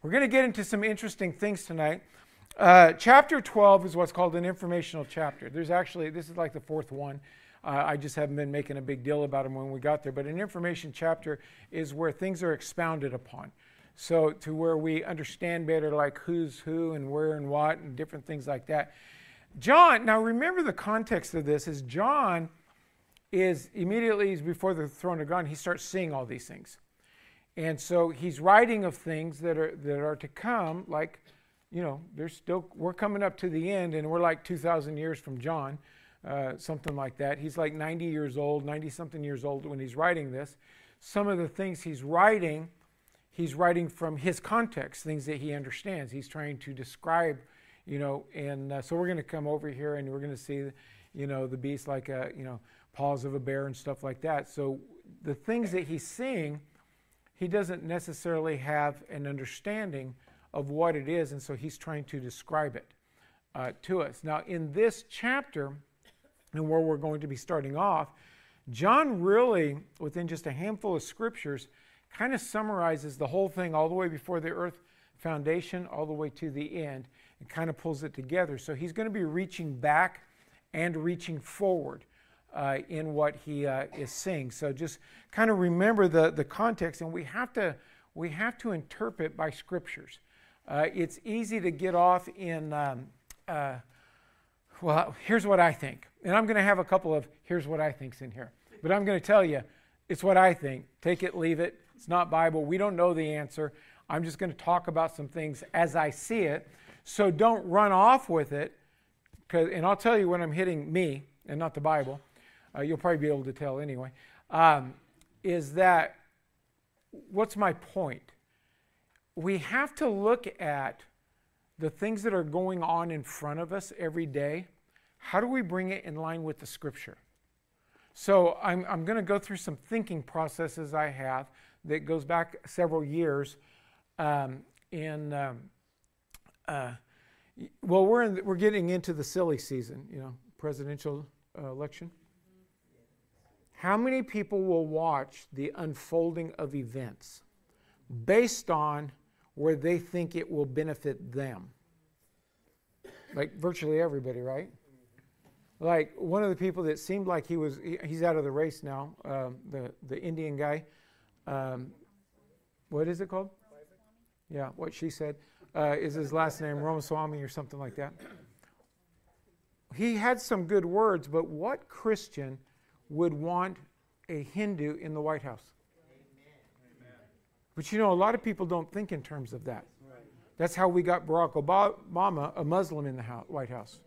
We're going to get into some interesting things tonight. Uh, chapter 12 is what's called an informational chapter. There's actually, this is like the fourth one. Uh, I just haven't been making a big deal about them when we got there. But an information chapter is where things are expounded upon. So, to where we understand better, like who's who and where and what and different things like that. John, now remember the context of this is John is immediately before the throne of God, he starts seeing all these things. And so he's writing of things that are that are to come, like, you know, there's still we're coming up to the end, and we're like 2,000 years from John, uh, something like that. He's like 90 years old, 90 something years old when he's writing this. Some of the things he's writing, he's writing from his context, things that he understands. He's trying to describe, you know, and uh, so we're going to come over here and we're going to see, you know, the beast like a, you know, paws of a bear and stuff like that. So the things that he's seeing, he doesn't necessarily have an understanding of what it is, and so he's trying to describe it uh, to us. Now, in this chapter, and where we're going to be starting off, John really, within just a handful of scriptures, kind of summarizes the whole thing all the way before the earth foundation, all the way to the end, and kind of pulls it together. So he's going to be reaching back and reaching forward uh, in what he uh, is saying. So just kind of remember the, the context, and we have to we have to interpret by scriptures. Uh, it's easy to get off in um, uh, well, here's what I think, and I'm going to have a couple of here's what I think's in here, but I'm going to tell you it's what I think. Take it, leave it. It's not Bible. We don't know the answer. I'm just going to talk about some things as I see it. So don't run off with it. And I'll tell you when I'm hitting me and not the Bible uh, you'll probably be able to tell anyway, um, is that what's my point? We have to look at the things that are going on in front of us every day. How do we bring it in line with the scripture? So I'm, I'm going to go through some thinking processes I have that goes back several years. Um, in um, uh, well, we're in, we're getting into the silly season, you know, presidential uh, election. How many people will watch the unfolding of events based on where they think it will benefit them? Like virtually everybody, right? Like one of the people that seemed like he was, he, he's out of the race now, uh, the, the Indian guy. Um, what is it called? Yeah, what she said. Uh, is his last name Ramaswamy or something like that? He had some good words, but what Christian would want a Hindu in the White House. Amen. But you know, a lot of people don't think in terms of that. That's how we got Barack Obama, a Muslim, in the White House.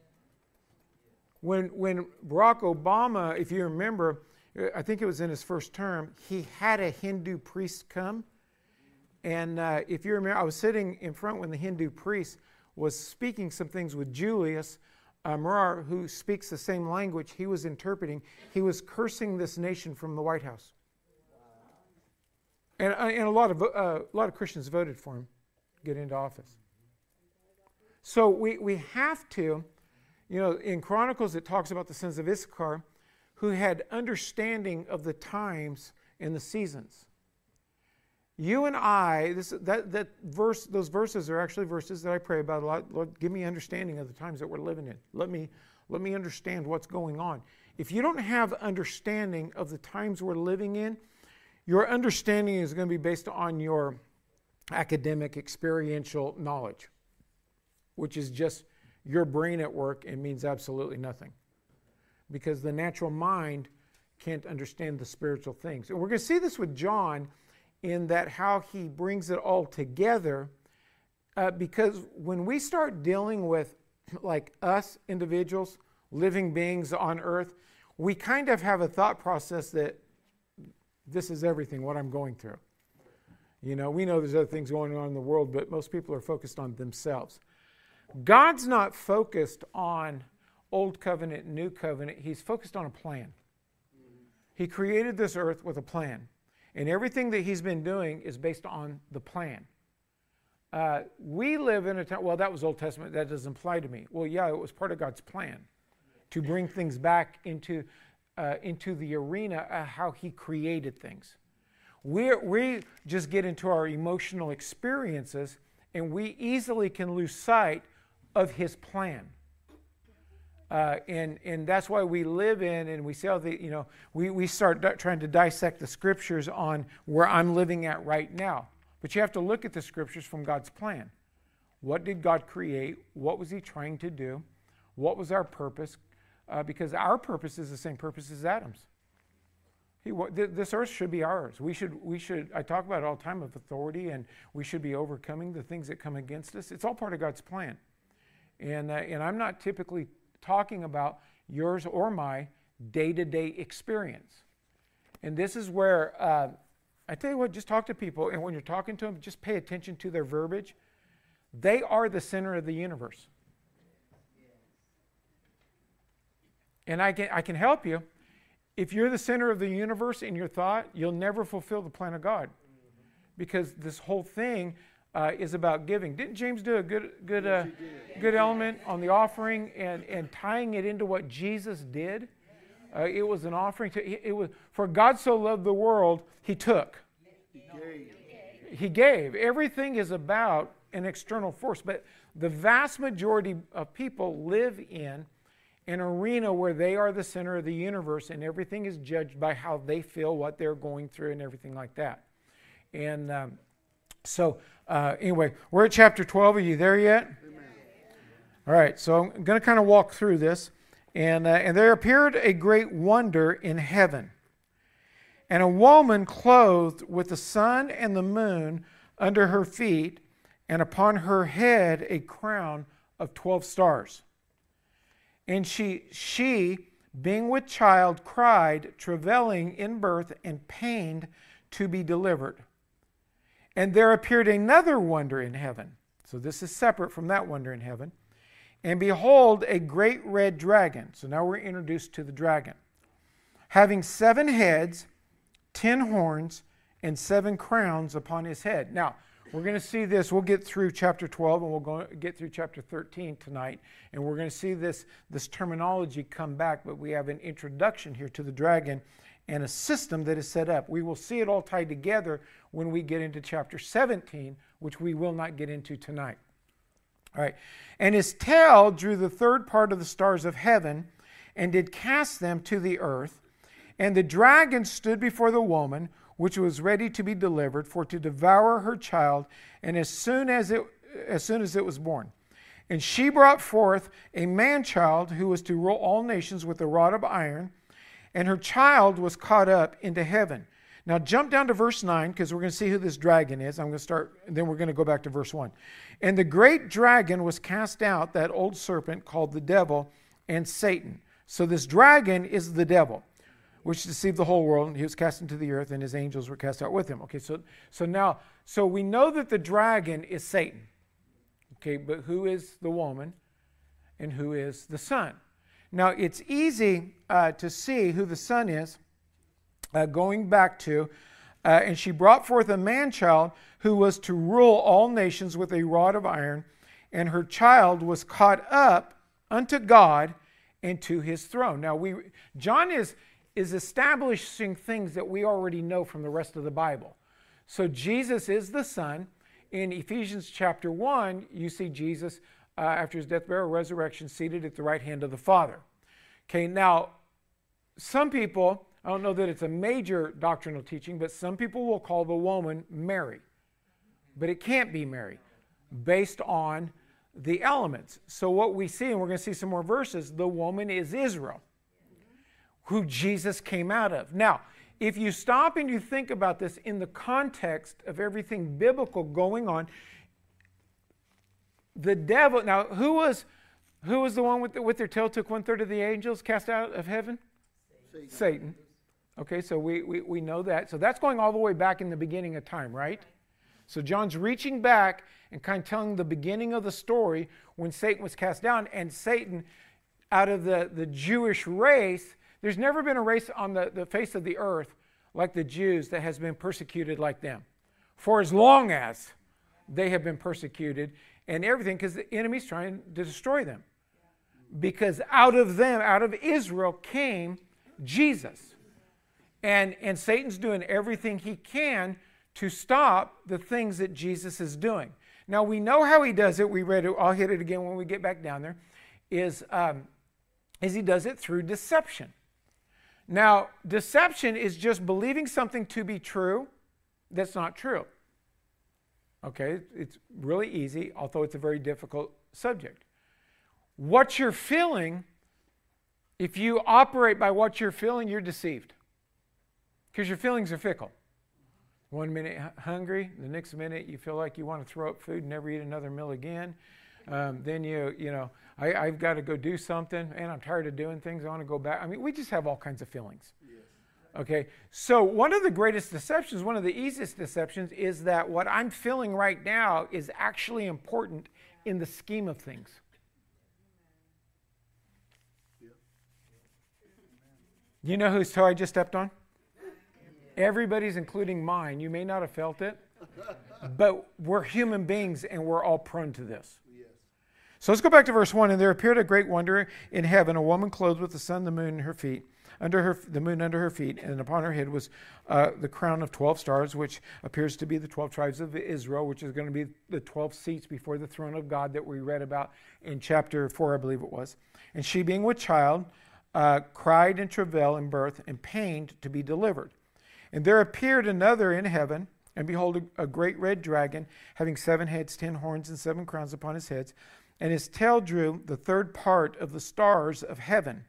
When, when Barack Obama, if you remember, uh, I think it was in his first term, he had a Hindu priest come. And uh, if you remember, I was sitting in front when the Hindu priest was speaking some things with Julius uh, Marar, who speaks the same language he was interpreting, he was cursing this nation from the White House. And, uh, and a, lot of, uh, a lot of Christians voted for him to get into office. So we, we have to, you know, in Chronicles it talks about the sons of Issachar who had understanding of the times and the seasons. You and I, this, that, that verse, those verses are actually verses that I pray about a lot. Lord, give me understanding of the times that we're living in. Let me, let me understand what's going on. If you don't have understanding of the times we're living in, your understanding is going to be based on your academic, experiential knowledge, which is just your brain at work and means absolutely nothing. Because the natural mind can't understand the spiritual things. And we're going to see this with John in that how he brings it all together. Uh, because when we start dealing with like us individuals, living beings on earth, we kind of have a thought process that this is everything, what I'm going through. You know, we know there's other things going on in the world, but most people are focused on themselves. God's not focused on old covenant, new covenant. He's focused on a plan. He created this earth with a plan. And everything that he's been doing is based on the plan. Uh, we live in a time, well, that was Old Testament, that doesn't apply to me. Well, yeah, it was part of God's plan to bring things back into, uh, into the arena of how he created things. we we just get into our emotional experiences and we easily can lose sight of his plan. Uh, and, and that's why we live in and we how the, you know, we, we start di- trying to dissect the scriptures on where I'm living at right now. But you have to look at the scriptures from God's plan. What did God create? What was he trying to do? What was our purpose? Uh, because our purpose is the same purpose as Adam's. He, this earth should be ours. We should, we should, I talk about it all the time of authority, and we should be overcoming the things that come against us. It's all part of God's plan. And, uh, and I'm not typically talking about yours or my day to day experience. And this is where uh, I tell you what, just talk to people, and when you're talking to them, just pay attention to their verbiage. They are the center of the universe. And I can, I can help you. If you're the center of the universe in your thought, you'll never fulfill the plan of God. Because this whole thing uh, is about giving. Didn't James do a good, good, uh, good element on the offering and, and tying it into what Jesus did? Uh, it was an offering to, it was, for God so loved the world, he took. He gave. He gave. Everything is about an external force, but the vast majority of people live in an arena where they are the center of the universe and everything is judged by how they feel, what they're going through, and everything like that. And um, so, uh, anyway, we're at chapter 12. Are you there yet? Amen. All right, so I'm going to kind of walk through this. And, uh, and there appeared a great wonder in heaven, and a woman clothed with the sun and the moon under her feet, and upon her head a crown of 12 stars. And she, she, being with child, cried, travailing in birth and pained to be delivered. And there appeared another wonder in heaven. So this is separate from that wonder in heaven. And behold, a great red dragon. So now we're introduced to the dragon. Having seven heads, ten horns, and seven crowns upon his head. Now, we're going to see this. We'll get through chapter 12 and we'll go, get through chapter 13 tonight. And we're going to see this, this terminology come back, but we have an introduction here to the dragon and a system that is set up. We will see it all tied together when we get into chapter 17, which we will not get into tonight. All right. And his tail drew the third part of the stars of heaven and did cast them to the earth. And the dragon stood before the woman which was ready to be delivered for to devour her child and as soon as it as soon as it was born and she brought forth a man child who was to rule all nations with a rod of iron and her child was caught up into heaven now jump down to verse 9 because we're going to see who this dragon is i'm going to start then we're going to go back to verse 1 and the great dragon was cast out that old serpent called the devil and satan so this dragon is the devil which deceived the whole world, and he was cast into the earth, and his angels were cast out with him. Okay, so, so now, so we know that the dragon is Satan. Okay, but who is the woman and who is the son? Now, it's easy uh, to see who the son is uh, going back to, uh, and she brought forth a man child who was to rule all nations with a rod of iron, and her child was caught up unto God and to his throne. Now, we, John is is establishing things that we already know from the rest of the Bible. So Jesus is the Son. In Ephesians chapter 1, you see Jesus, uh, after his death, burial, resurrection, seated at the right hand of the Father. Okay, now, some people, I don't know that it's a major doctrinal teaching, but some people will call the woman Mary. But it can't be Mary based on the elements. So, what we see, and we're going to see some more verses, the woman is Israel who Jesus came out of. Now, if you stop and you think about this in the context of everything biblical going on, the devil, now, who was. Who was the one with, the, with their tail took one third of the angels cast out of heaven? Satan. Satan. Okay, so we, we, we know that. So that's going all the way back in the beginning of time, right? So John's reaching back and kind of telling the beginning of the story when Satan was cast down, and Satan, out of the, the Jewish race, there's never been a race on the, the face of the earth like the Jews that has been persecuted like them. For as long as they have been persecuted and everything, because the enemy's trying to destroy them. Because out of them, out of Israel, came Jesus. And, and Satan's doing everything he can to stop the things that Jesus is doing. Now we know how he does it. We read it. I'll hit it again when we get back down there. Is um, is he does it through deception. Now deception is just believing something to be true that's not true. Okay, it's really easy, although it's a very difficult subject. What you're feeling, if you operate by what you're feeling, you're deceived because your feelings are fickle. One minute hungry, the next minute you feel like you want to throw up food and never eat another meal again. Um, then you, you know, I, I've got to go do something, and I'm tired of doing things. I want to go back. I mean, we just have all kinds of feelings. Okay, so one of the greatest deceptions, one of the easiest deceptions, is that what I'm feeling right now is actually important in the scheme of things. You know whose toe I just stepped on? Everybody's, including mine. You may not have felt it, but we're human beings and we're all prone to this. So let's go back to verse 1. And there appeared a great wonder in heaven a woman clothed with the sun, the moon, and her feet, under her, the moon under her feet, and upon her head was uh, the crown of 12 stars, which appears to be the 12 tribes of Israel, which is going to be the 12 seats before the throne of God that we read about in chapter 4, I believe it was. And she, being with child, uh, cried in travail in birth and pained to be delivered. And there appeared another in heaven, and behold, a, a great red dragon, having seven heads, ten horns, and seven crowns upon his heads. And his tail drew the third part of the stars of heaven,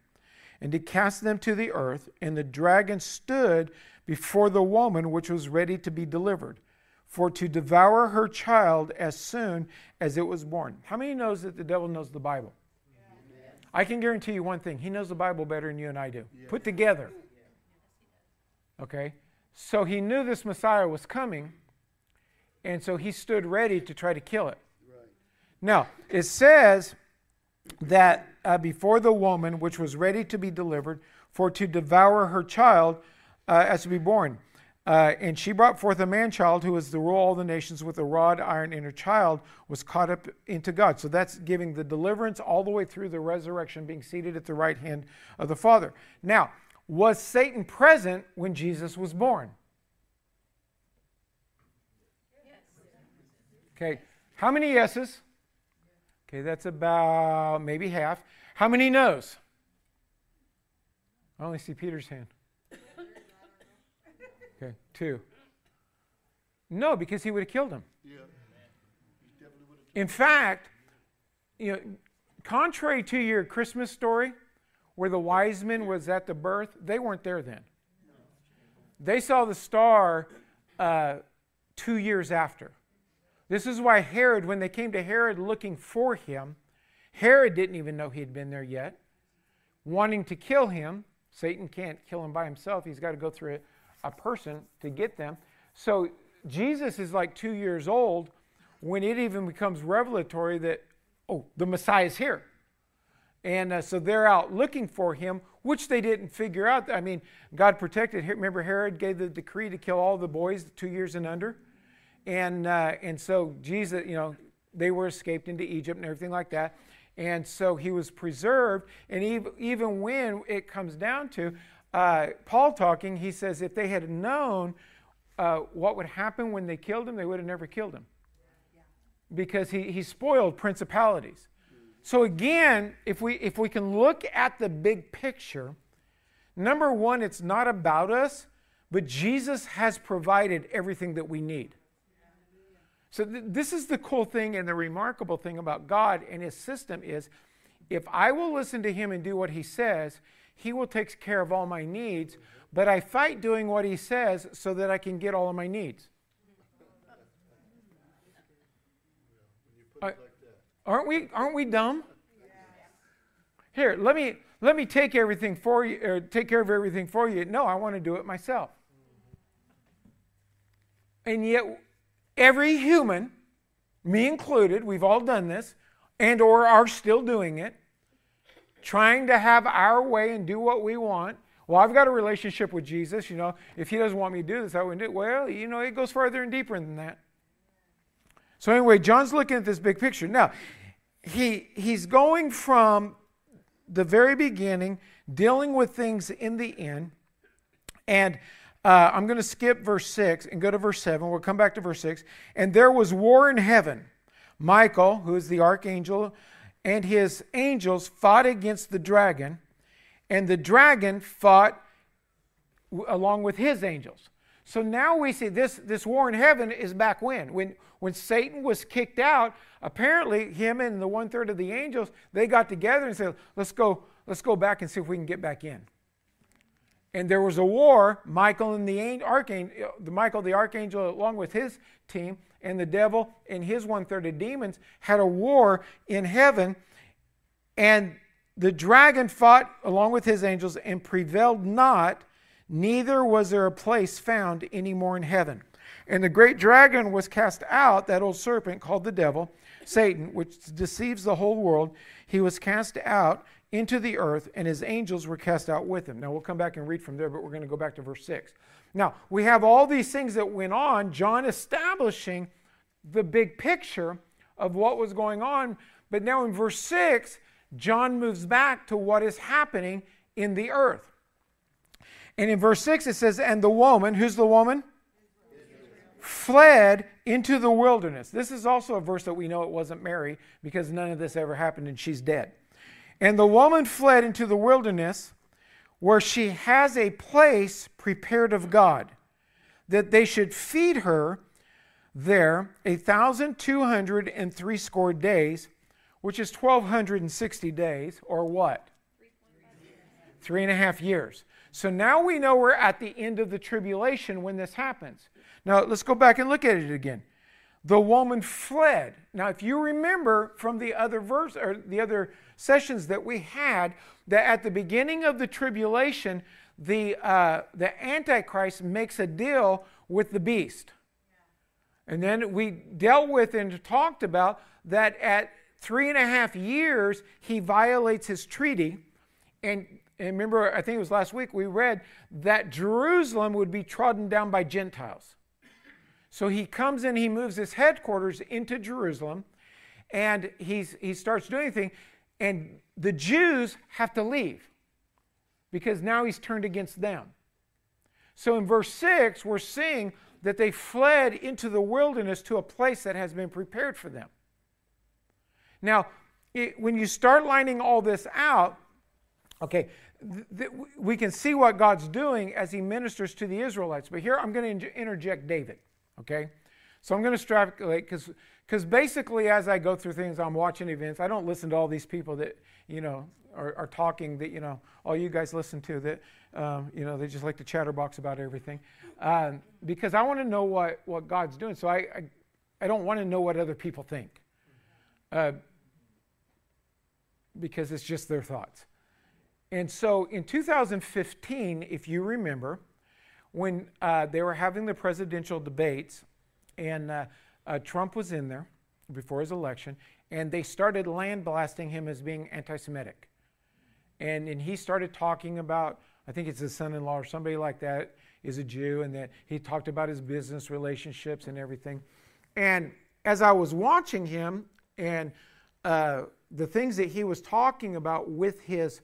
and he cast them to the earth. And the dragon stood before the woman which was ready to be delivered, for to devour her child as soon as it was born. How many knows that the devil knows the Bible? I can guarantee you one thing he knows the Bible better than you and I do. Put together. Okay? So he knew this Messiah was coming, and so he stood ready to try to kill it. Right. Now, it says that uh, before the woman, which was ready to be delivered, for to devour her child uh, as to be born. Uh, and she brought forth a man child who was to rule all the nations with a rod iron, and her child was caught up into God. So that's giving the deliverance all the way through the resurrection, being seated at the right hand of the Father. Now, was Satan present when Jesus was born? Yes. Okay, how many yeses? Okay, that's about maybe half. How many knows? I only see Peter's hand. Okay, two. No, because he would have killed him. Yeah. In fact, you know, contrary to your Christmas story, where the wise men was at the birth, they weren't there then. They saw the star uh, two years after. This is why Herod, when they came to Herod looking for him, Herod didn't even know he had been there yet, wanting to kill him. Satan can't kill him by himself. He's got to go through a, a person to get them. So Jesus is like two years old when it even becomes revelatory that, oh, the Messiah is here. And uh, so they're out looking for him, which they didn't figure out. I mean, God protected. Remember, Herod gave the decree to kill all the boys two years and under. And, uh, and so Jesus, you know, they were escaped into Egypt and everything like that. And so he was preserved. And even, even when it comes down to uh, Paul talking, he says if they had known uh, what would happen when they killed him, they would have never killed him. Because he, he spoiled principalities. So again, if we if we can look at the big picture, number one, it's not about us, but Jesus has provided everything that we need. So th- this is the cool thing and the remarkable thing about God and his system is if I will listen to him and do what he says, he will take care of all my needs, but I fight doing what he says so that I can get all of my needs. Uh, aren't we, aren't we dumb? Here, let me, let me take everything for you, or take care of everything for you. No, I want to do it myself. And yet, every human, me included, we've all done this, and or are still doing it, trying to have our way and do what we want. Well, I've got a relationship with Jesus. You know, if he doesn't want me to do this, I wouldn't do it. Well, you know, it goes further and deeper than that. So anyway, John's looking at this big picture. Now, he he's going from the very beginning, dealing with things in the end, and uh, I'm going to skip verse 6 and go to verse 7. We'll come back to verse 6. And there was war in heaven. Michael, who is the archangel, and his angels fought against the dragon, and the dragon fought along with his angels. So now we see this, this war in heaven is back when? When when Satan was kicked out, apparently him and the one third of the angels, they got together and said, Let's go, let's go back and see if we can get back in. And there was a war, Michael and the archangel, Michael the archangel, along with his team, and the devil and his one third of demons had a war in heaven. And the dragon fought along with his angels and prevailed not, neither was there a place found any more in heaven. And the great dragon was cast out, that old serpent called the devil, Satan, which deceives the whole world. He was cast out into the earth, and his angels were cast out with him. Now we'll come back and read from there, but we're going to go back to verse 6. Now, we have all these things that went on, John establishing the big picture of what was going on. But now in verse 6, John moves back to what is happening in the earth. And in verse 6, it says, And the woman, who's the woman? fled into the wilderness. This is also a verse that we know it wasn't Mary because none of this ever happened and she's dead. And the woman fled into the wilderness where she has a place prepared of God that they should feed her there a thousand two hundred and three score days, which is 1260 days, or what? Three and a half years. So now we know we're at the end of the tribulation when this happens. Now let's go back and look at it again. The woman fled. Now, if you remember from the other verse or the other sessions that we had, that at the beginning of the tribulation, the uh, the Antichrist makes a deal with the beast. And then we dealt with and talked about that at three and a half years, he violates his treaty. And, and remember, I think it was last week, we read that Jerusalem would be trodden down by Gentiles. So he comes in, he moves his headquarters into Jerusalem, and he's, he starts doing things, and the Jews have to leave because now he's turned against them. So in verse 6, we're seeing that they fled into the wilderness to a place that has been prepared for them. Now, it, when you start lining all this out, okay, th- th- we can see what God's doing as he ministers to the Israelites. But here I'm going to interject David. Okay? So I'm going to extrapolate because because basically as I go through things, I'm watching events. I don't listen to all these people that you know are, are talking that you know all you guys listen to that um, you know they just like to chatterbox about everything um, because I want to know what what God's doing. So I I, I don't want to know what other people think uh, because it's just their thoughts. And so in 2015, if you remember, when uh, they were having the presidential debates, and uh, uh, Trump was in there before his election, and they started land blasting him as being anti Semitic. And, and he started talking about, I think it's his son in law or somebody like that is a Jew, and that he talked about his business relationships and everything. And as I was watching him and uh, the things that he was talking about with his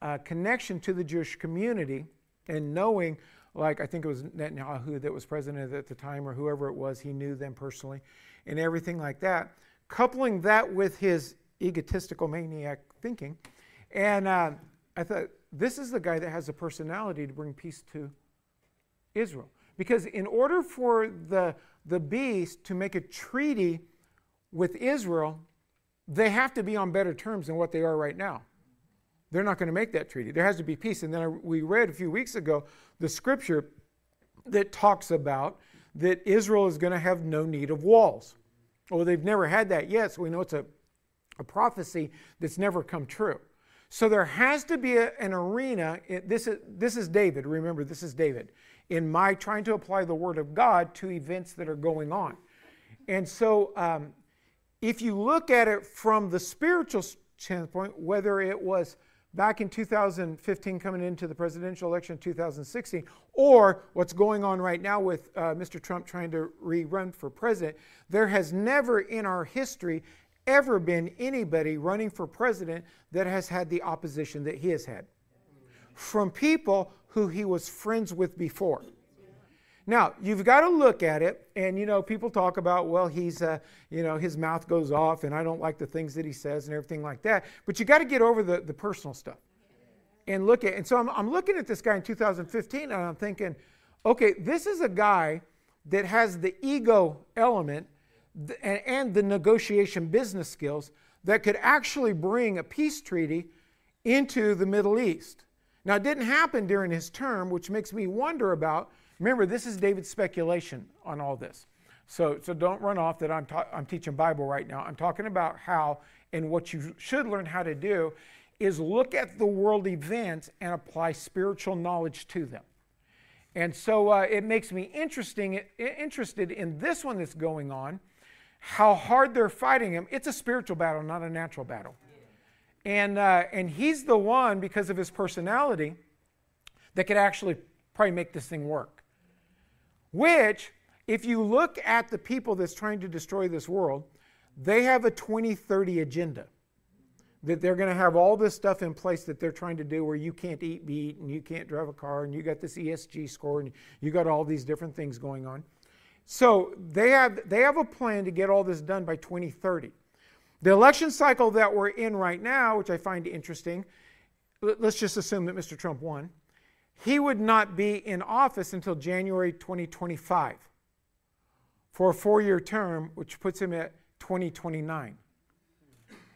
uh, connection to the Jewish community and knowing like I think it was Netanyahu that was president at the time, or whoever it was, he knew them personally, and everything like that. Coupling that with his egotistical maniac thinking, and uh, I thought this is the guy that has the personality to bring peace to Israel. Because in order for the the beast to make a treaty with Israel, they have to be on better terms than what they are right now they're not going to make that treaty. There has to be peace. And then we read a few weeks ago the scripture that talks about that Israel is going to have no need of walls. Well, they've never had that yet, so we know it's a, a prophecy that's never come true. So there has to be a, an arena. This is, this is David. Remember, this is David. In my trying to apply the word of God to events that are going on. And so um, if you look at it from the spiritual standpoint, whether it was back in 2015 coming into the presidential election in 2016, or what's going on right now with uh, Mr. Trump trying to rerun for president, there has never in our history ever been anybody running for president that has had the opposition that he has had from people who he was friends with before. Now, you've got to look at it, and you know, people talk about, well, he's, uh, you know, his mouth goes off, and I don't like the things that he says and everything like that. But you got to get over the, the personal stuff and look at. And so I'm, I'm looking at this guy in 2015, and I'm thinking, okay, this is a guy that has the ego element and, and the negotiation business skills that could actually bring a peace treaty into the Middle East. Now, it didn't happen during his term, which makes me wonder about Remember, this is David's speculation on all this. So, so don't run off that I'm, ta- I'm teaching Bible right now. I'm talking about how and what you should learn how to do is look at the world events and apply spiritual knowledge to them. And so uh, it makes me interesting, interested in this one that's going on, how hard they're fighting him. It's a spiritual battle, not a natural battle. And, uh, and he's the one, because of his personality, that could actually probably make this thing work. Which, if you look at the people that's trying to destroy this world, they have a 2030 agenda. That they're going to have all this stuff in place that they're trying to do where you can't eat meat and you can't drive a car and you got this ESG score and you got all these different things going on. So they have, they have a plan to get all this done by 2030. The election cycle that we're in right now, which I find interesting, let's just assume that Mr. Trump won he would not be in office until January 2025 for a four year term, which puts him at 2029.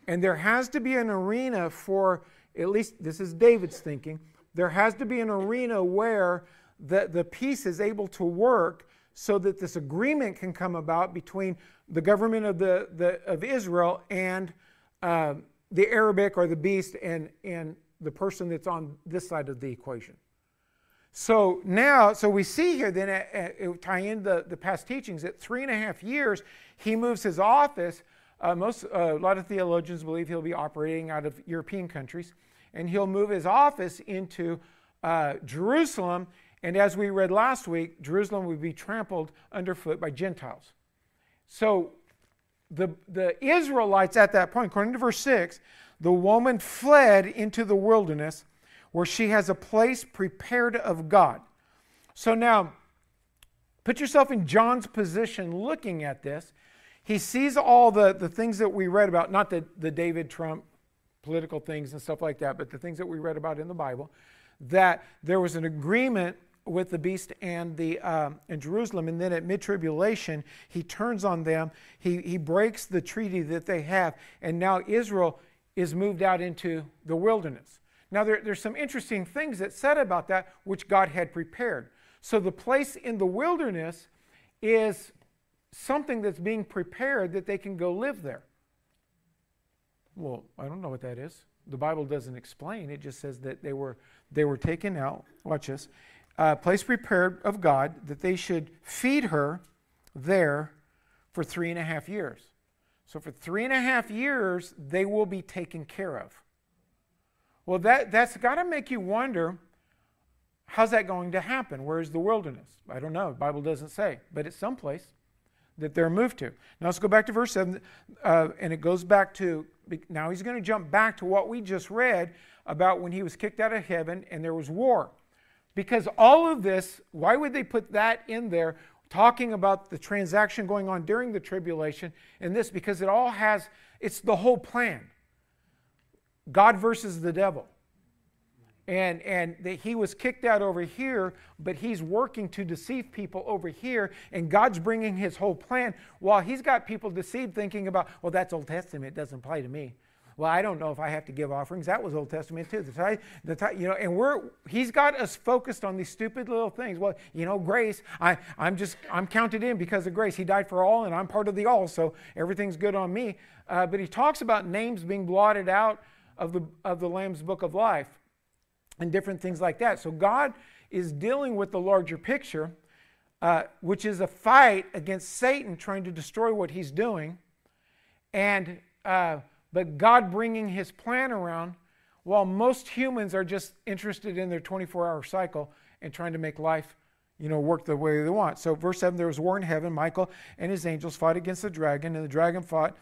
And there has to be an arena for, at least this is David's thinking, there has to be an arena where the, the peace is able to work so that this agreement can come about between the government of, the, the of Israel and uh, the Arabic or the beast and, and the person that's on this side of the equation. So now, so we see here then, tie in the, the past teachings, that three and a half years, he moves his office. Uh, most, uh, a lot of theologians believe he'll be operating out of European countries, and he'll move his office into uh, Jerusalem. And as we read last week, Jerusalem would be trampled underfoot by Gentiles. So the, the Israelites at that point, according to verse 6, the woman fled into the wilderness where she has a place prepared of God. So now, put yourself in John's position looking at this. He sees all the, the things that we read about, not the, the David Trump political things and stuff like that, but the things that we read about in the Bible, that there was an agreement with the beast and the um, in Jerusalem, and then at mid tribulation, he turns on them. He he breaks the treaty that they have, and now Israel is moved out into the wilderness. Now, there, there's some interesting things that said about that which God had prepared. So, the place in the wilderness is something that's being prepared that they can go live there. Well, I don't know what that is. The Bible doesn't explain. It just says that they were they were taken out. Watch this. Uh, place prepared of God that they should feed her there for three and a half years. So for three and a half years, they will be taken care of. Well, that, that's got to make you wonder how's that going to happen? Where's the wilderness? I don't know. The Bible doesn't say, but it's someplace that they're moved to. Now let's go back to verse 7, uh, and it goes back to now he's going to jump back to what we just read about when he was kicked out of heaven and there was war. Because all of this, why would they put that in there, talking about the transaction going on during the tribulation and this? Because it all has, it's the whole plan. God versus the devil. And, and that he was kicked out over here, but he's working to deceive people over here, and God's bringing his whole plan while he's got people deceived thinking about, well, that's Old Testament, it doesn't apply to me. Well, I don't know if I have to give offerings. That was Old Testament too. The tithe, the tithe, you know, and we're he's got us focused on these stupid little things. Well, you know, grace. I I'm just I'm counted in because of grace. He died for all, and I'm part of the all, so everything's good on me. Uh, but he talks about names being blotted out of the, of the Lamb's book of life and different things like that. So God is dealing with the larger picture, uh, which is a fight against Satan trying to destroy what he's doing, and uh, but God bringing his plan around while most humans are just interested in their 24 hour cycle and trying to make life you know work the way they want. So verse 7 there was war in heaven. Michael and his angels fought against the dragon and the dragon fought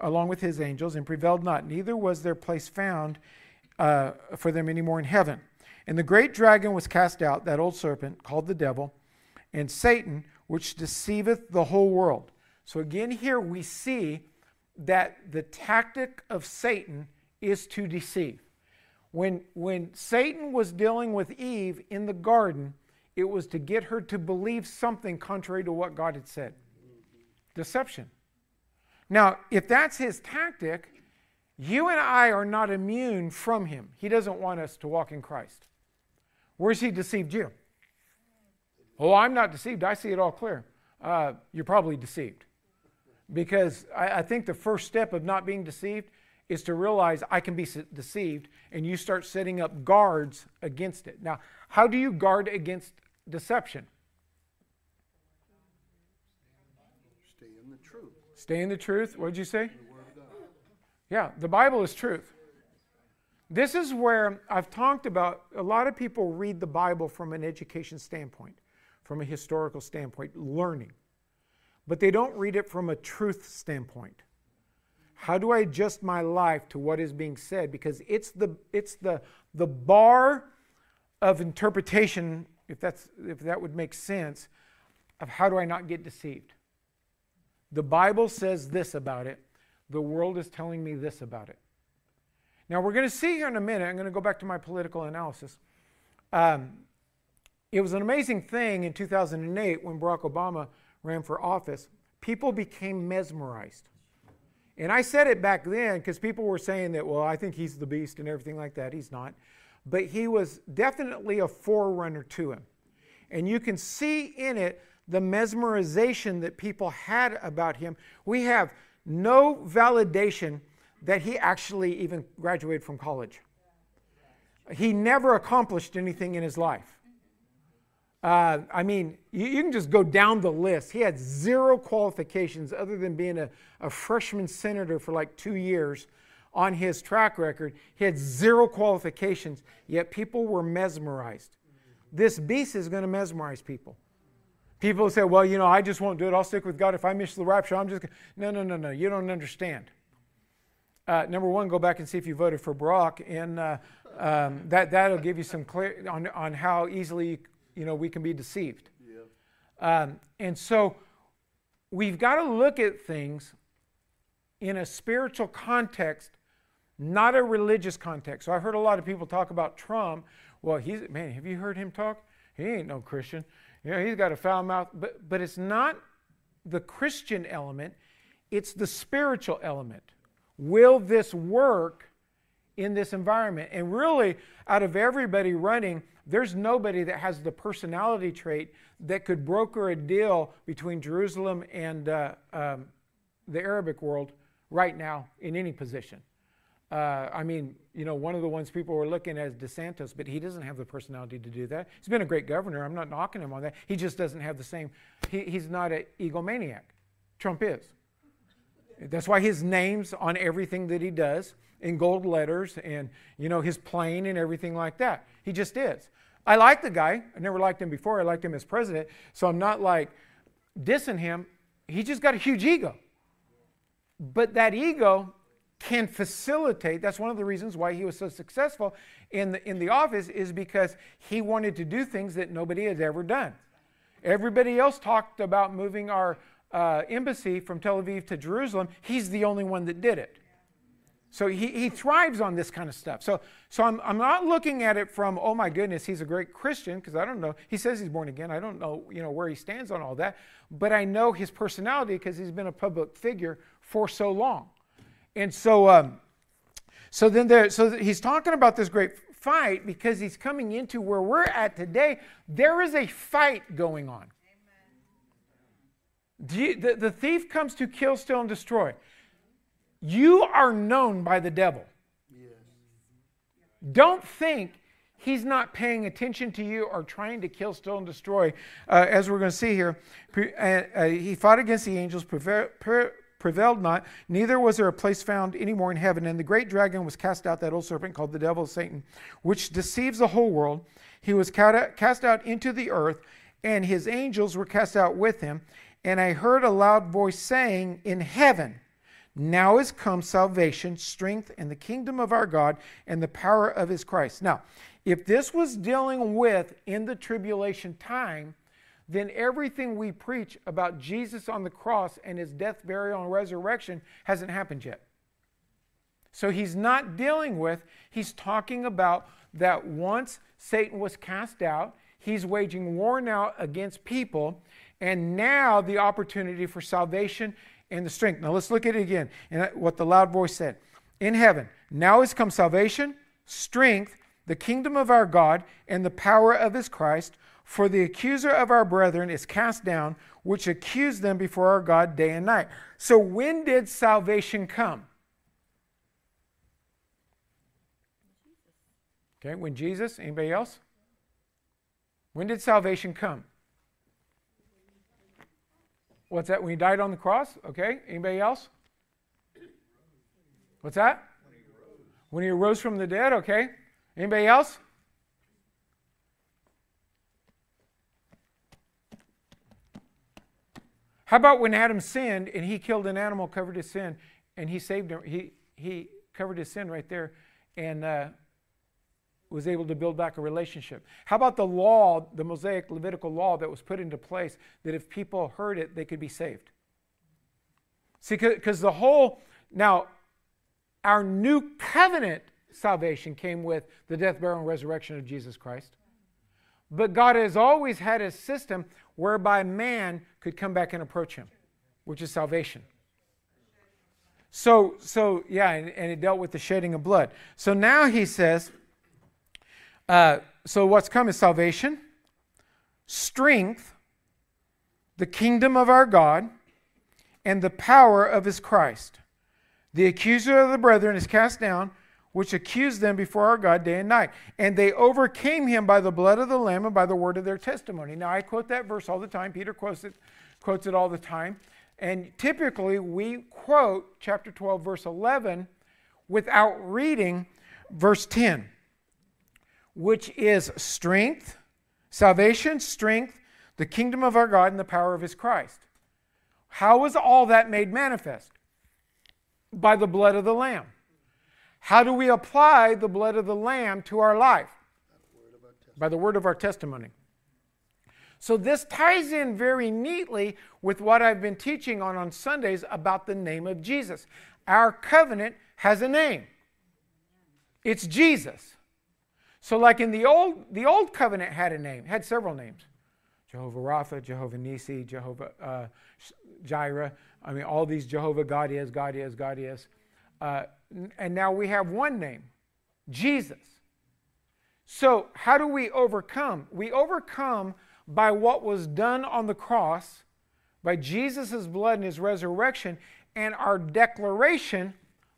along with his angels and prevailed not, neither was their place found uh, for them any more in heaven. And the great dragon was cast out, that old serpent called the devil and Satan, which deceiveth the whole world. So again, here we see that the tactic of Satan is to deceive. When, when Satan was dealing with Eve in the garden, it was to get her to believe something contrary to what God had said. Deception. Now, if that's his tactic, you and I are not immune from him. He doesn't want us to walk in Christ. Where's he deceived you? Oh, I'm not deceived. I see it all clear. Uh, you're probably deceived. Because I, I think the first step of not being deceived is to realize I can be deceived and you start setting up guards against it. Now, how do you guard against deception? Stay in the truth. Stay in the truth. What did you say? Yeah, the Bible is truth. This is where I've talked about a lot of people read the Bible from an education standpoint, from a historical standpoint, learning. But they don't read it from a truth standpoint. How do I adjust my life to what is being said? Because it's the, it's the, the bar of interpretation, if, that's, if that would make sense, of how do I not get deceived. The Bible says this about it. The world is telling me this about it. Now, we're going to see here in a minute, I'm going to go back to my political analysis. Um, it was an amazing thing in 2008 when Barack Obama ran for office. People became mesmerized. And I said it back then because people were saying that, well, I think he's the beast and everything like that. He's not. But he was definitely a forerunner to him. And you can see in it the mesmerization that people had about him. We have no validation that he actually even graduated from college. He never accomplished anything in his life. Uh, I mean, you, you, can just go down the list. He had zero qualifications other than being a, a freshman senator for like two years on his track record. He had zero qualifications, yet people were mesmerized. This beast is going to mesmerize people. People say, well, you know, I just won't do it. I'll stick with God. If I miss the rapture, I'm just going No, no, no, no. You don't understand. Uh, number one, go back and see if you voted for Barack, and uh, um, that, that'll give you some clear on, on how easily you know, we can be deceived. Yeah. Um, and so we've got to look at things in a spiritual context, not a religious context. So I've heard a lot of people talk about Trump. Well, he's, man, have you heard him talk? He ain't no Christian. You know, he's got a foul mouth. But, but it's not the Christian element, it's the spiritual element. Will this work in this environment? And really, out of everybody running, there's nobody that has the personality trait that could broker a deal between Jerusalem and uh, um, the Arabic world right now in any position. Uh, I mean, you know, one of the ones people were looking at is DeSantis, but he doesn't have the personality to do that. He's been a great governor. I'm not knocking him on that. He just doesn't have the same, he, he's not an egomaniac. Trump is. That's why his name's on everything that he does in gold letters and, you know, his plane and everything like that. He just is. I like the guy. I never liked him before. I liked him as president. So I'm not like dissing him. He just got a huge ego. But that ego can facilitate, that's one of the reasons why he was so successful in the, in the office, is because he wanted to do things that nobody had ever done. Everybody else talked about moving our uh, embassy from Tel Aviv to Jerusalem. He's the only one that did it. So he, he thrives on this kind of stuff. So, so I'm, I'm not looking at it from, oh my goodness, he's a great Christian, because I don't know. He says he's born again. I don't know, you know where he stands on all that. But I know his personality because he's been a public figure for so long. And so, um, so then there, so he's talking about this great fight because he's coming into where we're at today. There is a fight going on. You, the, the thief comes to kill, steal, and destroy. You are known by the devil. Yes. Don't think he's not paying attention to you or trying to kill, steal, and destroy. Uh, as we're going to see here, uh, uh, he fought against the angels, prevailed not, neither was there a place found anymore in heaven. And the great dragon was cast out, that old serpent called the devil, Satan, which deceives the whole world. He was cast out into the earth, and his angels were cast out with him. And I heard a loud voice saying in heaven, now is come salvation, strength, and the kingdom of our God and the power of his Christ. Now, if this was dealing with in the tribulation time, then everything we preach about Jesus on the cross and his death, burial, and resurrection hasn't happened yet. So he's not dealing with, he's talking about that once Satan was cast out, he's waging war now against people, and now the opportunity for salvation and the strength. Now let's look at it again. And what the loud voice said In heaven, now has come salvation, strength, the kingdom of our God, and the power of his Christ. For the accuser of our brethren is cast down, which accused them before our God day and night. So when did salvation come? Okay, when Jesus, anybody else? When did salvation come? What's that? When he died on the cross? Okay, anybody else? What's that? When he arose, when he arose from the dead? Okay. Anybody else? How about when Adam sinned and he killed an animal, covered his sin, and he saved him? He, he covered his sin right there and uh, was able to build back a relationship. How about the law, the Mosaic Levitical law that was put into place that if people heard it, they could be saved? See, because the whole, now, our new covenant salvation came with the death, burial, and resurrection of Jesus Christ. But God has always had a system whereby man could come back and approach him, which is salvation. So, so yeah, and, and it dealt with the shedding of blood. So now he says, uh, so what's come is salvation, strength, the kingdom of our God, and the power of his Christ. The accuser of the brethren is cast down, which accused them before our God day and night. And they overcame him by the blood of the Lamb and by the word of their testimony. Now, I quote that verse all the time. Peter quotes it, quotes it all the time. And typically, we quote chapter 12, verse 11, without reading verse 10, which is strength, salvation, strength, the kingdom of our God, and the power of his Christ. How was all that made manifest? By the blood of the Lamb. How do we apply the blood of the Lamb to our life? By the word of our testimony. So this ties in very neatly with what I've been teaching on on Sundays about the name of Jesus. Our covenant has a name. It's Jesus. So like in the old the old covenant had a name, had several names. Jehovah Rapha, Jehovah Nisi, Jehovah uh, Jireh. I mean, all these Jehovah God is, God is, God is. Uh, and now we have one name Jesus. So, how do we overcome? We overcome by what was done on the cross, by Jesus' blood and his resurrection, and our declaration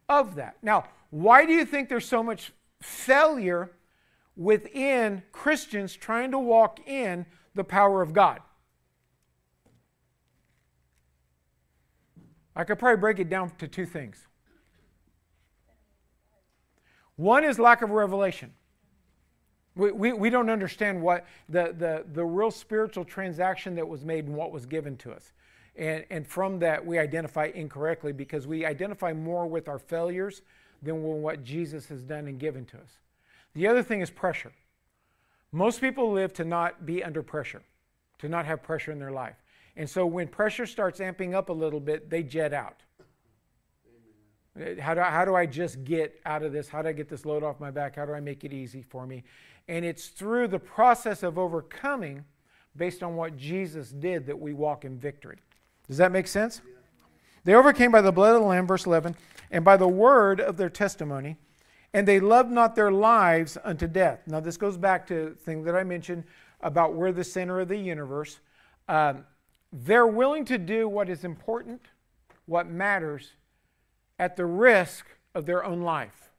of that. Now, why do you think there's so much failure within Christians trying to walk in the power of God? I could probably break it down to two things. One is lack of revelation. We, we, we don't understand what the, the, the real spiritual transaction that was made and what was given to us. And, and from that, we identify incorrectly because we identify more with our failures than with what Jesus has done and given to us. The other thing is pressure. Most people live to not be under pressure, to not have pressure in their life. And so when pressure starts amping up a little bit, they jet out. How do, I, how do I just get out of this? How do I get this load off my back? How do I make it easy for me? And it's through the process of overcoming based on what Jesus did that we walk in victory. Does that make sense? Yeah. They overcame by the blood of the Lamb, verse 11, and by the word of their testimony, and they loved not their lives unto death. Now, this goes back to the thing that I mentioned about we're the center of the universe. Um, they're willing to do what is important, what matters, at the risk of their own life.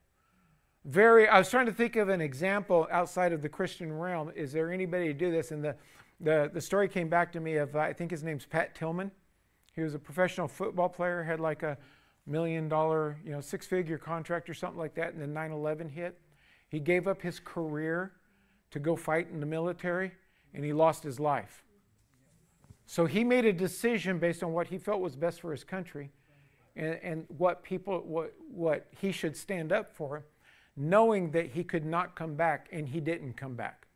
Very, I was trying to think of an example outside of the Christian realm. Is there anybody to do this? And the, the, the story came back to me of, uh, I think his name's Pat Tillman. He was a professional football player, had like a million dollar, you know, six figure contract or something like that, and then 9 11 hit. He gave up his career to go fight in the military, and he lost his life. So he made a decision based on what he felt was best for his country and, and what people, what, what he should stand up for, knowing that he could not come back, and he didn't come back.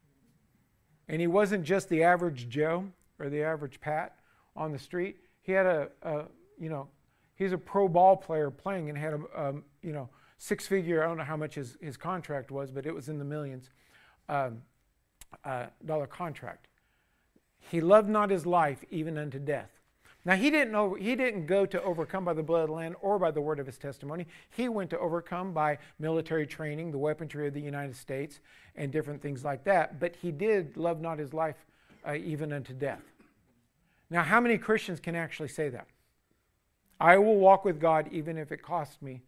And he wasn't just the average Joe. or the average Pat on the street. He had a, a you know, he's a pro ball player playing and had a, you know, six figure, I don't know how much his, his contract was, but it was in the millions um, uh, dollar contract. He loved not his life even unto death. Now he didn't know he didn't go to overcome by the blood of the Lamb or by the word of his testimony. He went to overcome by military training, the weaponry of the United States, and different things like that. But he did love not his life uh, even unto death. Now, how many Christians can actually say that? I will walk with God even if it costs me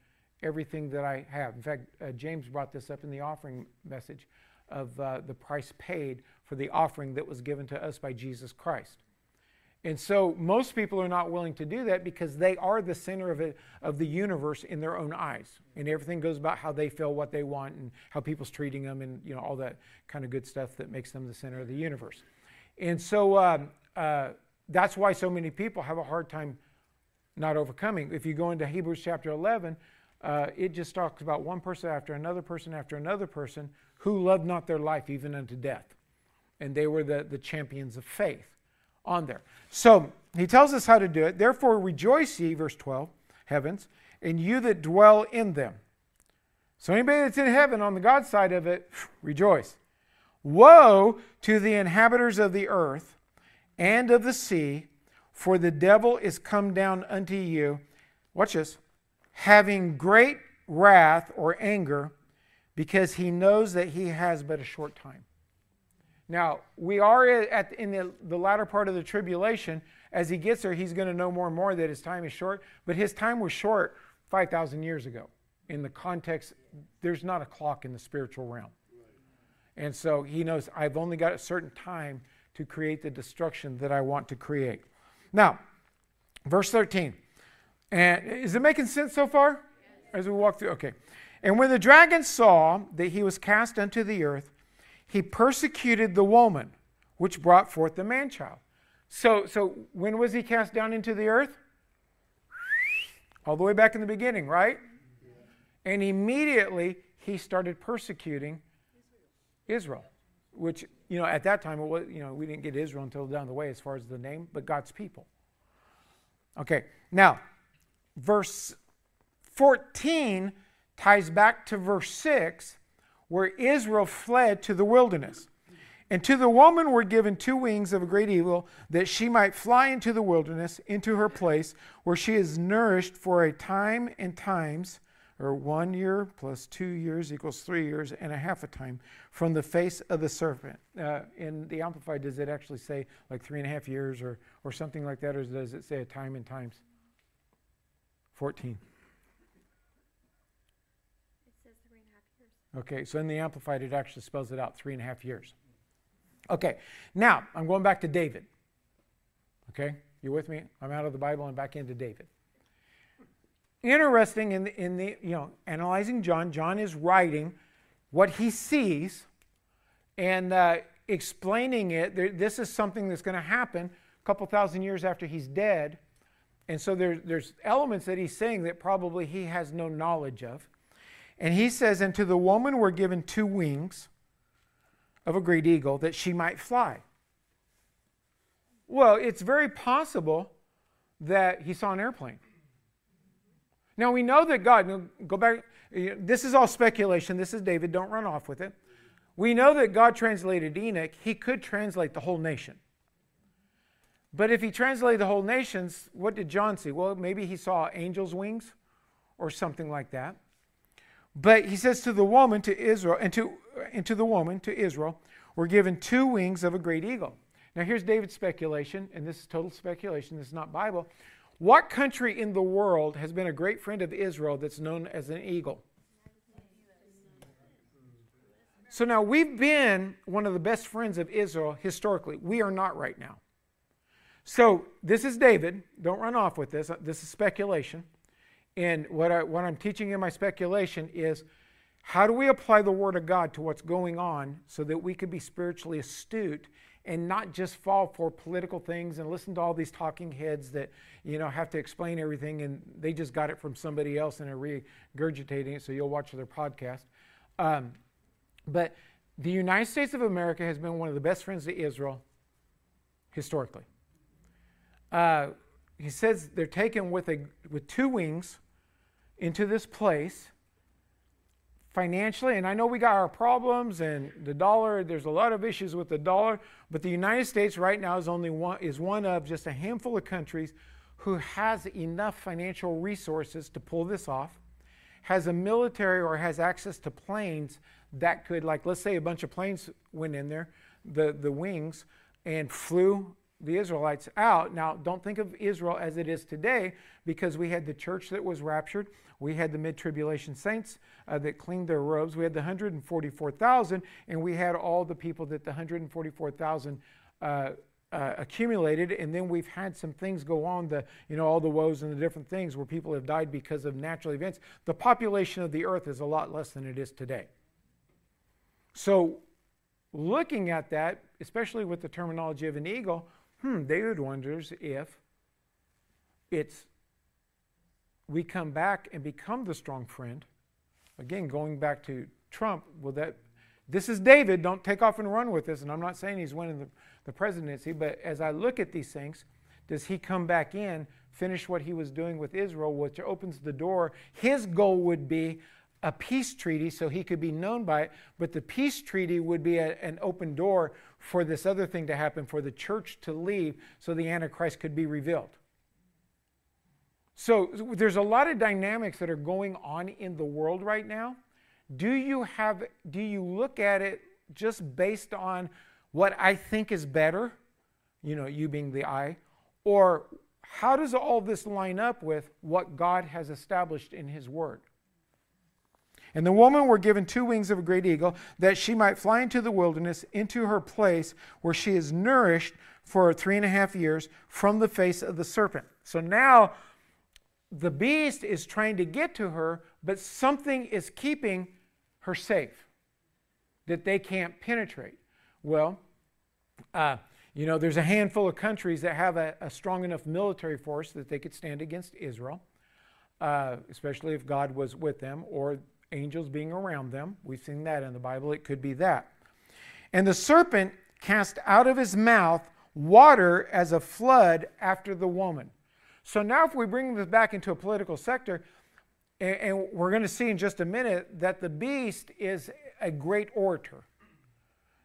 everything that I have. In fact, uh, James brought this up in the offering message of uh, the price paid for the offering that was given to us by Jesus Christ. And so most people are not willing to do that because they are the center of, it, of the universe in their own eyes. And everything goes about how they feel, what they want, and how people's treating them, and you know all that kind of good stuff that makes them the center of the universe. And so um, uh, that's why so many people have a hard time not overcoming. If you go into Hebrews chapter 11, uh, it just talks about one person after another person after another person who loved not their life even unto death. And they were the, the champions of faith on there. So he tells us how to do it. Therefore, rejoice ye, verse 12, heavens, and you that dwell in them. So anybody that's in heaven on the God side of it, rejoice. Woe to the inhabitants of the earth and of the sea, for the devil is come down unto you. Watch this having great wrath or anger, because he knows that he has but a short time. Now, we are at, in the, the latter part of the tribulation. As he gets there, he's going to know more and more that his time is short, but his time was short 5,000 years ago. In the context, there's not a clock in the spiritual realm. And so he knows I've only got a certain time to create the destruction that I want to create. Now, verse 13. And is it making sense so far? As we walk through? Okay. And when the dragon saw that he was cast unto the earth, he persecuted the woman which brought forth the man child. So, so when was he cast down into the earth? All the way back in the beginning, right? And immediately he started persecuting Israel, which, you know, at that time, was, you know, we didn't get Israel until down the way as far as the name, but God's people. Okay, now, verse 14 ties back to verse 6, where Israel fled to the wilderness. And to the woman were given two wings of a great eagle, that she might fly into the wilderness, into her place, where she is nourished for a time and times, or one year plus two years equals three years and a half a time, from the face of the serpent. Uh, in the Amplified, does it actually say like three and a half years or, or something like that, or does it say a time and times? 14. It says three and a half years. Okay, so in the Amplified, it actually spells it out three and a half years. Okay, now I'm going back to David. Okay, you with me? I'm out of the Bible and back into David. Interesting in the, in the you know analyzing John. John is writing what he sees and uh, explaining it. There, this is something that's going to happen a couple thousand years after he's dead and so there, there's elements that he's saying that probably he has no knowledge of. And he says, And to the woman were given two wings of a great eagle that she might fly. Well, it's very possible that he saw an airplane. Now we know that God, go back, this is all speculation. This is David, don't run off with it. We know that God translated Enoch, he could translate the whole nation. But if he translated the whole nations, what did John see? Well, maybe he saw angels' wings or something like that. But he says to the woman, to Israel, and to, and to the woman, to Israel, were given two wings of a great eagle. Now, here's David's speculation, and this is total speculation, this is not Bible. What country in the world has been a great friend of Israel that's known as an eagle? So now we've been one of the best friends of Israel historically. We are not right now. So this is David. Don't run off with this. This is speculation. And what, I, what I'm teaching in my speculation is how do we apply the Word of God to what's going on so that we could be spiritually astute and not just fall for political things and listen to all these talking heads that you know have to explain everything and they just got it from somebody else and are regurgitating it so you'll watch their podcast um, but the united states of america has been one of the best friends to israel historically. Uh, he says they're taken with, a, with two wings into this place financially. And I know we got our problems and the dollar, there's a lot of issues with the dollar, but the United States right now is only one, is one of just a handful of countries who has enough financial resources to pull this off, has a military or has access to planes that could, like, let's say a bunch of planes went in there, the, the wings, and flew the Israelites out. Now, don't think of Israel as it is today because we had the church that was raptured. We had the mid tribulation saints uh, that cleaned their robes. We had the 144,000, and we had all the people that the 144,000 uh, uh, accumulated. And then we've had some things go on, the, you know, all the woes and the different things where people have died because of natural events. The population of the earth is a lot less than it is today. So, looking at that, especially with the terminology of an eagle, hmm, David wonders if it's we come back and become the strong friend. Again, going back to Trump, will that this is David, don't take off and run with this. And I'm not saying he's winning the, the presidency, but as I look at these things, does he come back in, finish what he was doing with Israel, which opens the door? His goal would be a peace treaty so he could be known by it, but the peace treaty would be a, an open door for this other thing to happen, for the church to leave so the Antichrist could be revealed. So there's a lot of dynamics that are going on in the world right now. Do you have do you look at it just based on what I think is better, you know, you being the I, or how does all this line up with what God has established in his word? And the woman were given two wings of a great eagle, that she might fly into the wilderness, into her place where she is nourished for three and a half years from the face of the serpent. So now the beast is trying to get to her, but something is keeping her safe that they can't penetrate. Well, uh, you know, there's a handful of countries that have a, a, strong enough military force that they could stand against Israel, uh, especially if God was with them, or angels being around them. We've seen that in the Bible. It could be that. And the serpent cast out of his mouth water as a flood after the woman. So now, if we bring this back into a political sector, and, we're going to see in just a minute that the beast is a great orator.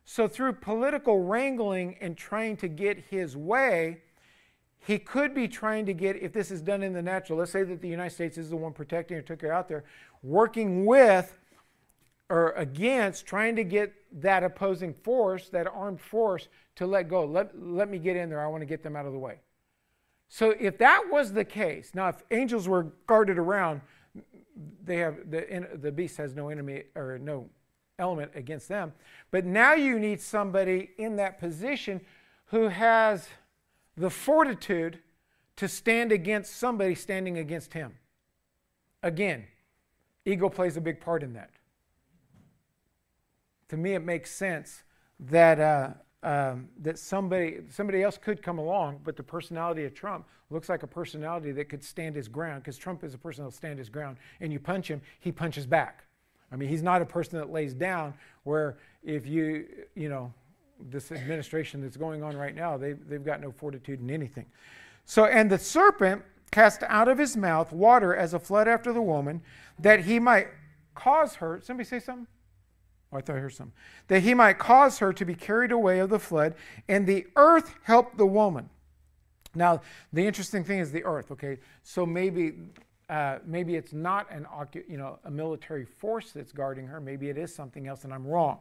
So, through political wrangling and trying to get his way, he could be trying to get, if this is done in the natural, let's say that the United States is the one protecting or took her out there, working with or against trying to get that opposing force, that armed force, to let go. Let, let me get in there. I want to get them out of the way. So if that was the case, now if angels were guarded around, they have the, the beast has no enemy or no element against them. But now you need somebody in that position who has the fortitude to stand against somebody standing against him. Again, ego plays a big part in that. To me, it makes sense that, uh, um, that somebody, somebody else could come along, but the personality of Trump looks like a personality that could stand his ground because Trump is a person that will stand his ground. And you punch him, he punches back. I mean, he's not a person that lays down where if you, you know, this administration that's going on right now, they've, they've got no fortitude in anything. So, and the serpent cast out of his mouth water as a flood after the woman, that he might cause her. Somebody say something? Oh, I thought I heard something. That he might cause her to be carried away of the flood, and the earth helped the woman. Now, the interesting thing is the earth. Okay, so maybe uh, maybe it's not an you know a military force that's guarding her. Maybe it is something else, and I'm wrong.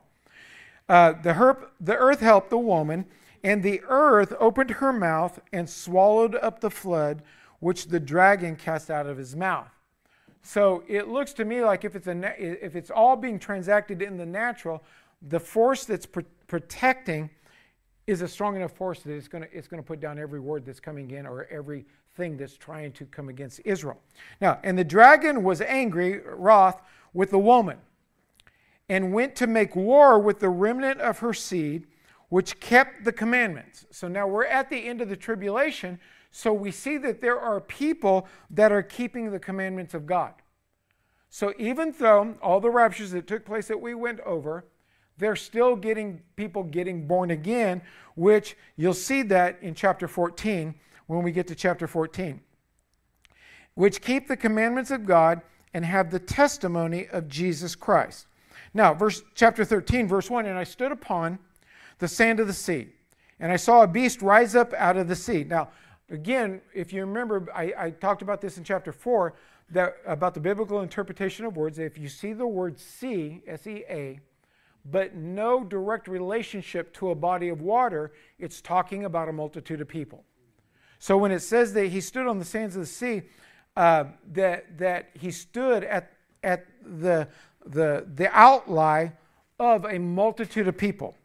Uh, the, herp, the earth helped the woman, and the earth opened her mouth and swallowed up the flood which the dragon cast out of his mouth. So it looks to me like if it's, a, if it's all being transacted in the natural, the force that's pr- protecting is a strong enough force that it's going to it's going to put down every word that's coming in or everything that's trying to come against Israel. Now, and the dragon was angry, wroth, with the woman and went to make war with the remnant of her seed, which kept the commandments. So now we're at the end of the tribulation. So we see that there are people that are keeping the commandments of God. So even though all the raptures that took place that we went over, they're still getting people getting born again, which you'll see that in chapter 14 when we get to chapter 14. Which keep the commandments of God and have the testimony of Jesus Christ. Now, verse chapter 13, verse 1, and I stood upon the sand of the sea, and I saw a beast rise up out of the sea. Now, again, if you remember, I, I talked about this in chapter 4 that about the biblical interpretation of words. If you see the word sea, S E A, but no direct relationship to a body of water, it's talking about a multitude of people. So when it says that he stood on the sands of the sea, uh, that, that he stood at, at the, the, the outline of a multitude of people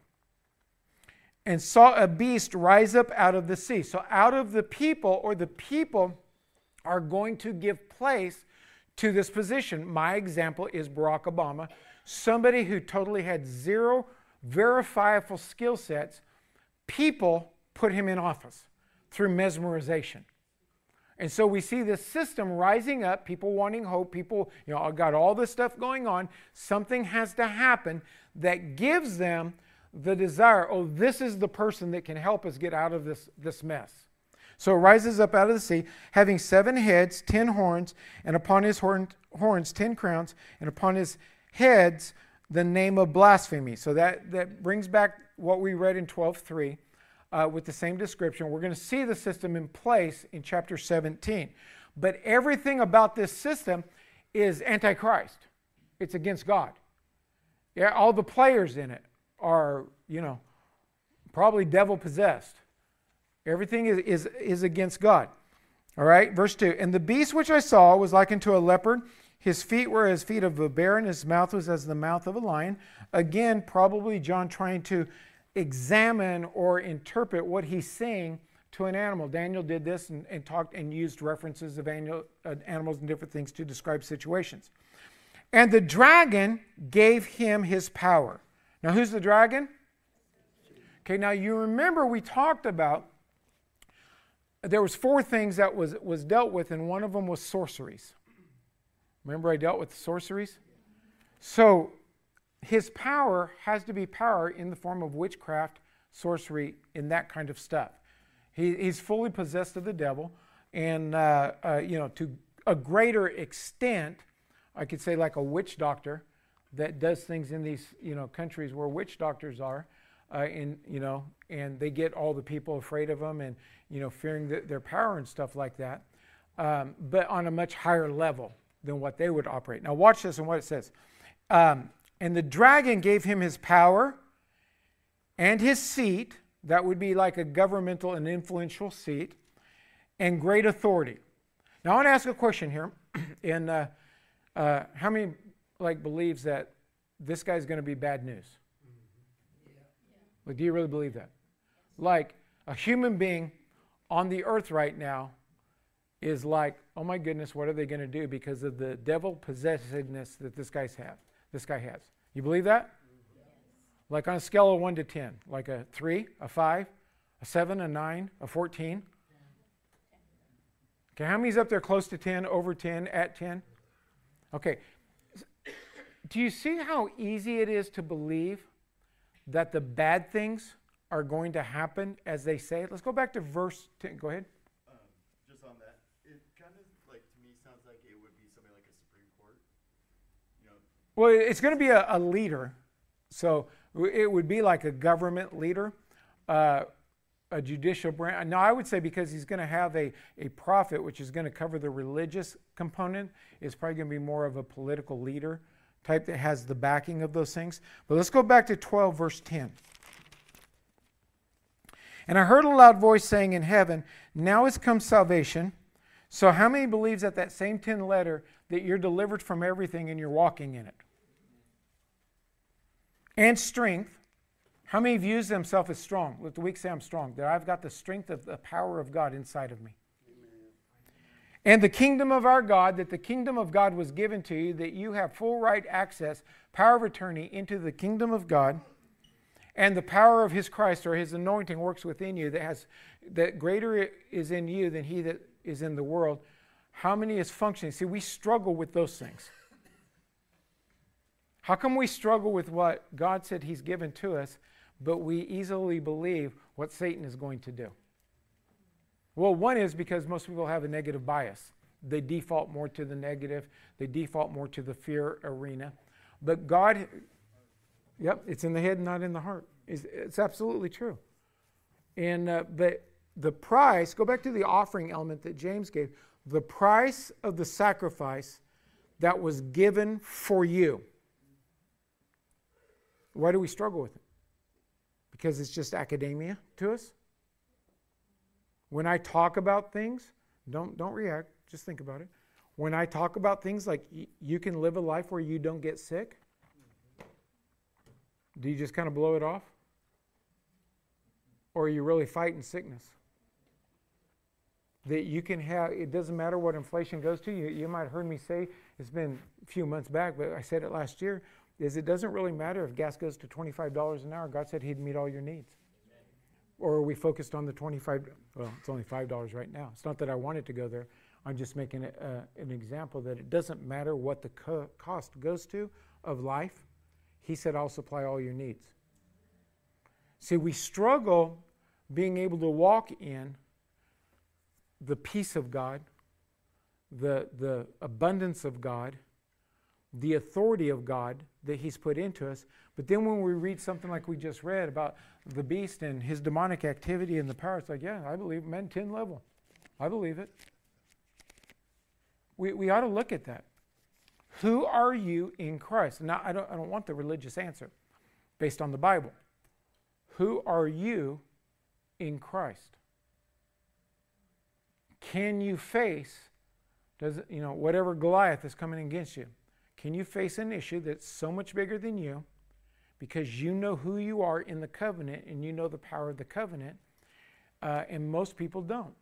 and saw a beast rise up out of the sea. So, out of the people, or the people are going to give place to this position. My example is Barack Obama, somebody who totally had zero verifiable skill sets. People put him in office through mesmerization. And so we see this system rising up, people wanting hope, people, you know, got all this stuff going on. Something has to happen that gives them the desire, oh, this is the person that can help us get out of this, this mess. So it rises up out of the sea, having seven heads, ten horns, and upon his horn, horns ten crowns, and upon his heads the name of blasphemy. So that, that brings back what we read in 12.3 uh, with the same description. We're going to see the system in place in chapter 17. But everything about this system is antichrist. It's against God. Yeah, all the players in it are, you know, probably devil possessed. Everything is, is, is against God. All right, verse 2. And the beast which I saw was like unto a leopard. His feet were as feet of a bear, and his mouth was as the mouth of a lion. Again, probably John trying to examine or interpret what he's saying to an animal. Daniel did this and, and talked and used references of animal, uh, animals and different things to describe situations. And the dragon gave him his power. Now, who's the dragon? Okay, now you remember we talked about there was four things that was, was dealt with, and one of them was sorceries. Remember I dealt with sorceries? So his power has to be power in the form of witchcraft, sorcery, and that kind of stuff. He, he's fully possessed of the devil, and uh, uh, you know to a greater extent, I could say like a witch doctor that does things in these you know countries where witch doctors are, uh, in you know, and they get all the people afraid of them and you know fearing the, their power and stuff like that, um, but on a much higher level than what they would operate. Now watch this and what it says. Um, and the dragon gave him his power and his seat, that would be like a governmental and influential seat, and great authority. Now I want to ask a question here. and uh, uh, how many like believes that this guy's going to be bad news? Like, do you really believe that? Like a human being on the earth right now is like, oh my goodness, what are they going to do because of the devil possessedness that this guy's have? This guy has. You believe that? Like on a scale of 1 to 10, like a 3, a 5, a 7, a 9, a 14. Okay, how many's up there close to 10, over 10, at 10? Okay. Do you see how easy it is to believe that the bad things are going to happen as they say? Let's go back to verse 10. Go ahead. Well, it's going to be a, a leader. So it would be like a government leader, uh, a judicial branch. No, I would say because he's going to have a, a prophet, which is going to cover the religious component, it's probably going to be more of a political leader type that has the backing of those things. But let's go back to 12, verse 10. And I heard a loud voice saying in heaven, Now has come salvation. So, how many believes that that same 10 letter that you're delivered from everything and you're walking in it? And strength. How many views themselves as strong? Let the weak say I'm strong. That I've got the strength of the power of God inside of me. And the kingdom of our God, that the kingdom of God was given to you, that you have full right access, power of attorney into the kingdom of God, and the power of his Christ or his anointing works within you that has that greater is in you than he that is in the world. How many is functioning? See, we struggle with those things. How come we struggle with what God said He's given to us, but we easily believe what Satan is going to do? Well, one is because most people have a negative bias. They default more to the negative, they default more to the fear arena. But God, yep, it's in the head, not in the heart. It's, it's absolutely true. And, uh, but the price, go back to the offering element that James gave, the price of the sacrifice that was given for you. Why do we struggle with it? Because it's just academia to us? When I talk about things, don't, don't react, just think about it. When I talk about things like y- you can live a life where you don't get sick, do you just kind of blow it off? Or are you really fighting sickness? That you can have, it doesn't matter what inflation goes to. You, you might have heard me say, it's been a few months back, but I said it last year, is it doesn't really matter if gas goes to $25 an hour. God said He'd meet all your needs. Or are we focused on the 25? Well, it's only $5 right now. It's not that I want it to go there. I'm just making uh, an example that it doesn't matter what the co- cost goes to of life. He said, I'll supply all your needs. See, we struggle being able to walk in the peace of God, the, the abundance of God, the authority of God that He's put into us. But then when we read something like we just read about the beast and his demonic activity and the power, it's like, yeah, I believe men 10 level. I believe it. We, we ought to look at that. Who are you in Christ? Now, I don't, I don't want the religious answer based on the Bible. Who are you in Christ? Can you face, does you know, whatever Goliath is coming against you? Can you face an issue that's so much bigger than you because you know who you are in the covenant and you know the power of the covenant? Uh, and most people don't.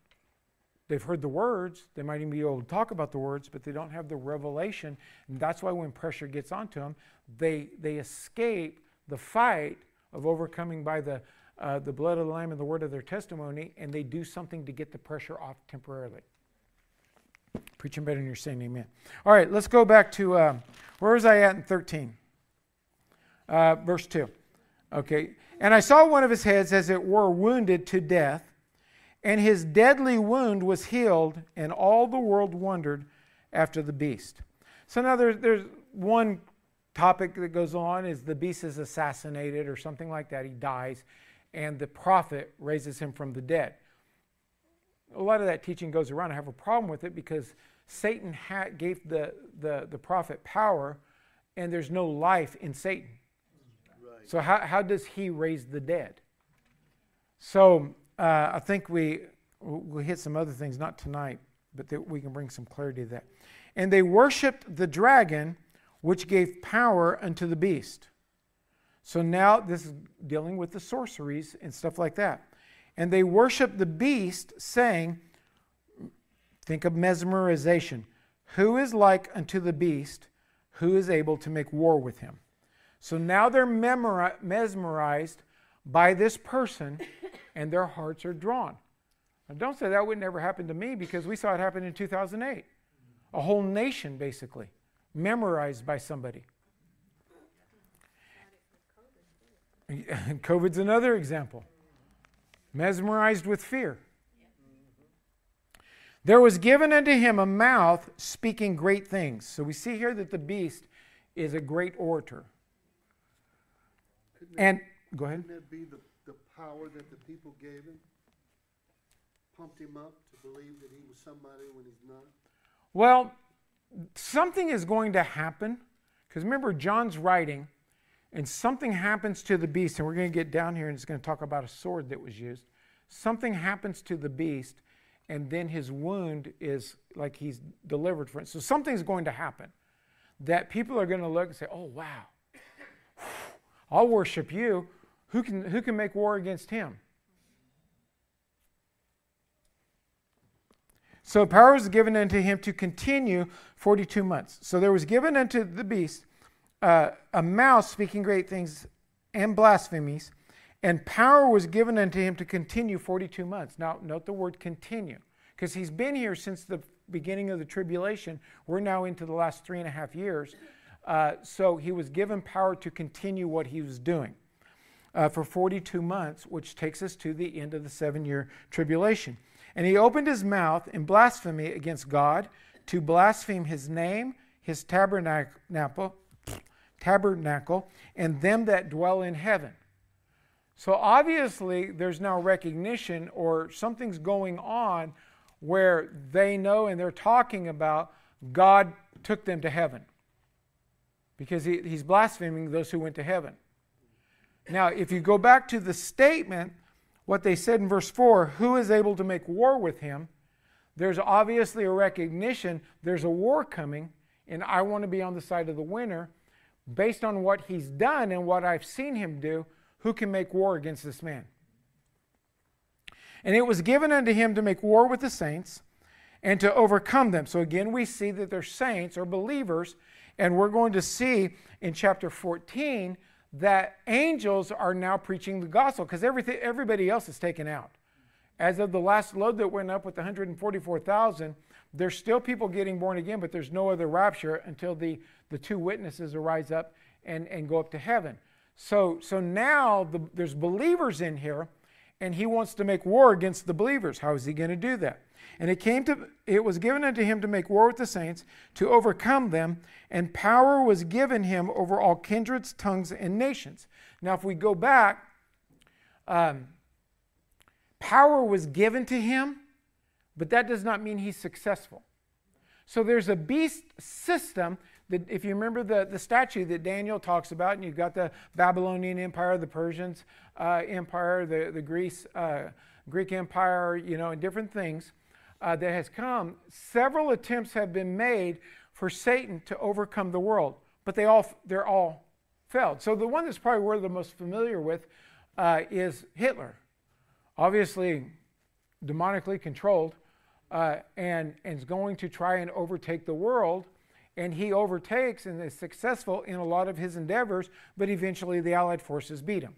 They've heard the words, they might even be able to talk about the words, but they don't have the revelation. And that's why when pressure gets onto them, they, they escape the fight of overcoming by the, uh, the blood of the Lamb and the word of their testimony, and they do something to get the pressure off temporarily. Preaching better than you're saying amen. All right, let's go back to uh, where was I at in 13? Uh, verse 2. Okay. And I saw one of his heads as it were wounded to death, and his deadly wound was healed, and all the world wondered after the beast. So now there's, there's one topic that goes on is the beast is assassinated or something like that. He dies, and the prophet raises him from the dead a lot of that teaching goes around. I have a problem with it because Satan ha- gave the, the, the prophet power, and there's no life in Satan. Right. So, how, how does he raise the dead? So, uh, I think we, we'll hit some other things, not tonight, but that we can bring some clarity to that. And they worshiped the dragon, which gave power unto the beast. So now this is dealing with the sorceries and stuff like that. And they worship the beast, saying, Think of mesmerization. Who is like unto the beast? Who is able to make war with him? So now they're mesmerized by this person, and their hearts are drawn. Now, don't say that would never happen to me because we saw it happen in 2008. A whole nation, basically, memorized by somebody. COVID's another example mesmerized with fear. There was given unto him a mouth speaking great things. So we see here that the beast is a great orator. Couldn't And that, go ahead. couldn't that be the, the power that the people gave him? Pumped him up to believe that he was somebody when he's not? Well, something is going to happen because remember, John's writing, and something happens to the beast, and we're going to get down here and it's going to talk about a sword that was used. Something happens to the beast, and then his wound is like he's delivered from it. So something's going to happen that people are going to look and say, oh, wow, I'll worship you. Who can, who can make war against him? So power was given unto him to continue 42 months. So there was given unto the beast uh, a mouth speaking great things and blasphemies, and power was given unto him to continue 42 months. Now, note the word continue, because he's been here since the beginning of the tribulation. We're now into the last three and a half years. Uh, so he was given power to continue what he was doing uh, for 42 months, which takes us to the end of the seven year tribulation. And he opened his mouth in blasphemy against God to blaspheme his name, his tabernacle, tabernacle, and them that dwell in heaven. So obviously, there's now recognition or something's going on where they know and they're talking about God took them to heaven because he, he's blaspheming those who went to heaven. Now, if you go back to the statement, what they said in verse 4 who is able to make war with him? There's obviously a recognition there's a war coming, and I want to be on the side of the winner. Based on what he's done and what I've seen him do, who can make war against this man? And it was given unto him to make war with the saints and to overcome them. So again, we see that they're saints or believers, and we're going to see in chapter 14 that angels are now preaching the gospel because everybody else is taken out. As of the last load that went up with 144,000, there's still people getting born again, but there's no other rapture until the, the two witnesses arise up and, and go up to heaven. So, so now the, there's believers in here, and he wants to make war against the believers. How is he going to do that? And it came to it was given unto him to make war with the saints, to overcome them, and power was given him over all kindreds, tongues, and nations. Now, if we go back, um, power was given to him, but that does not mean he's successful. So there's a beast system that, if you remember the, the statue that Daniel talks about, and you've got the Babylonian Empire, the Persians uh, Empire, the, the Greece, uh, Greek Empire, you know, and different things uh, that has come, several attempts have been made for Satan to overcome the world, but they all they're all failed. So the one that's probably we're the most familiar with uh, is Hitler, obviously demonically controlled, uh, and and is going to try and overtake the world. And he overtakes and is successful in a lot of his endeavors, but eventually the Allied forces beat him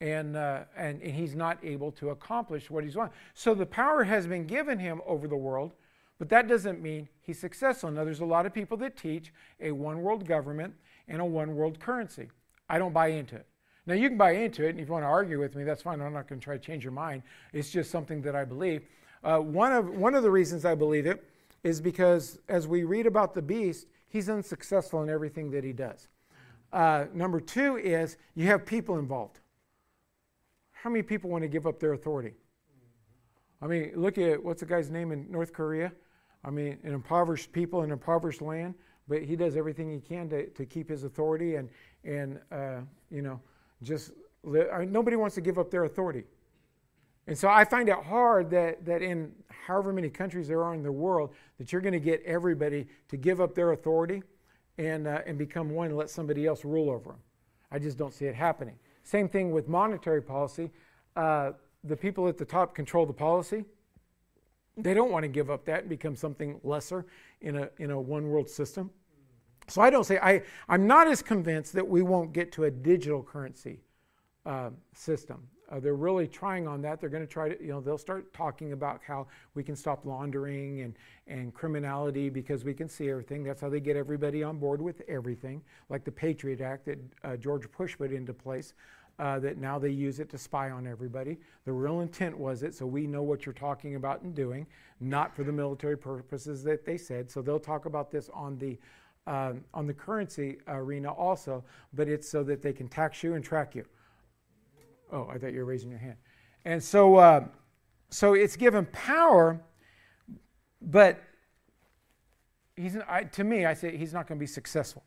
and, uh, and, and he's not able to accomplish what he's wanting. So the power has been given him over the world, but that doesn't mean he's successful. Now, there's a lot of people that teach a one world government and a one world currency. I don't buy into it. Now, you can buy into it, and if you want to argue with me, that's fine. I'm not going to try to change your mind. It's just something that I believe. Uh, one, of, one of the reasons I believe it is because as we read about the beast, he's unsuccessful in everything that he does. Uh, number two is you have people involved. How many people want to give up their authority? I mean, look at what's the guy's name in North Korea? I mean, an impoverished people, an impoverished land, but he does everything he can to, to keep his authority and, and uh, you know, just I mean, nobody wants to give up their authority. And so I find it hard that, that in however many countries there are in the world, that you're going to get everybody to give up their authority and, uh, and become one and let somebody else rule over them. I just don't see it happening. Same thing with monetary policy. Uh, the people at the top control the policy. They don't want to give up that and become something lesser in a, in a one world system. So I don't say, I, I'm not as convinced that we won't get to a digital currency uh, system. Uh, they're really trying on that. They're going to try to, you know, they'll start talking about how we can stop laundering and, and criminality because we can see everything. That's how they get everybody on board with everything, like the Patriot Act that uh, George Bush put into place. Uh, that now they use it to spy on everybody. The real intent was it, so we know what you're talking about and doing, not for the military purposes that they said. So they'll talk about this on the um, on the currency arena also, but it's so that they can tax you and track you. Oh, I thought you were raising your hand. And so, uh, so it's given power, but he's I, to me, I say he's not going to be successful.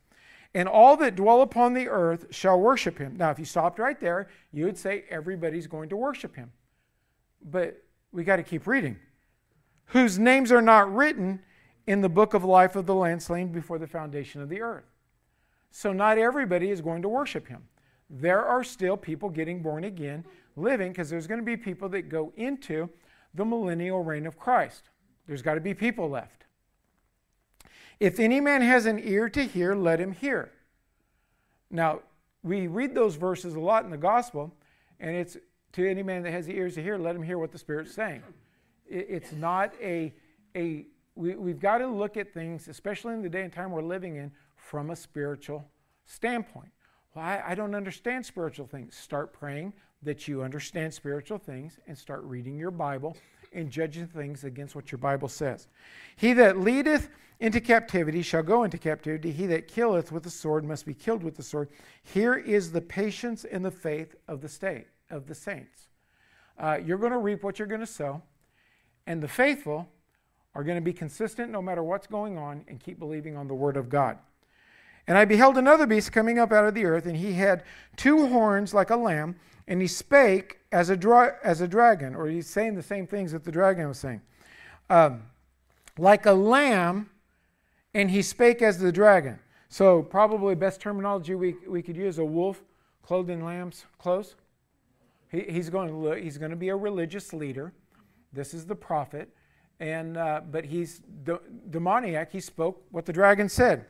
And all that dwell upon the earth shall worship him. Now, if you stopped right there, you would say everybody's going to worship him. But we got to keep reading. Whose names are not written in the book of life of the Lamb slain before the foundation of the earth. So, not everybody is going to worship him there are still people getting born again, living, because there's going to be people that go into the millennial reign of Christ. There's got to be people left. If any man has an ear to hear, let him hear. Now, we read those verses a lot in the gospel, and it's to any man that has ears to hear, let him hear what the Spirit's saying. It's not a, a we, we've got to look at things, especially in the day and time we're living in, from a spiritual standpoint. Well, I, I don't understand spiritual things. Start praying that you understand spiritual things and start reading your Bible and judging things against what your Bible says. He that leadeth into captivity shall go into captivity. He that killeth with the sword must be killed with the sword. Here is the patience and the faith of the state of the saints. Uh, you're going to reap what you're going to sow, and the faithful are going to be consistent no matter what's going on and keep believing on the word of God. And I beheld another beast coming up out of the earth, and he had two horns like a lamb, and he spake as a, dra- as a dragon, or he's saying the same things that the dragon was saying. Um, like a lamb, and he spake as the dragon. So, probably best terminology we, we could use a wolf clothed in lamb's clothes. He, he's, going to, he's going to be a religious leader. This is the prophet. And, uh, but he's de- demoniac. He spoke what the dragon said.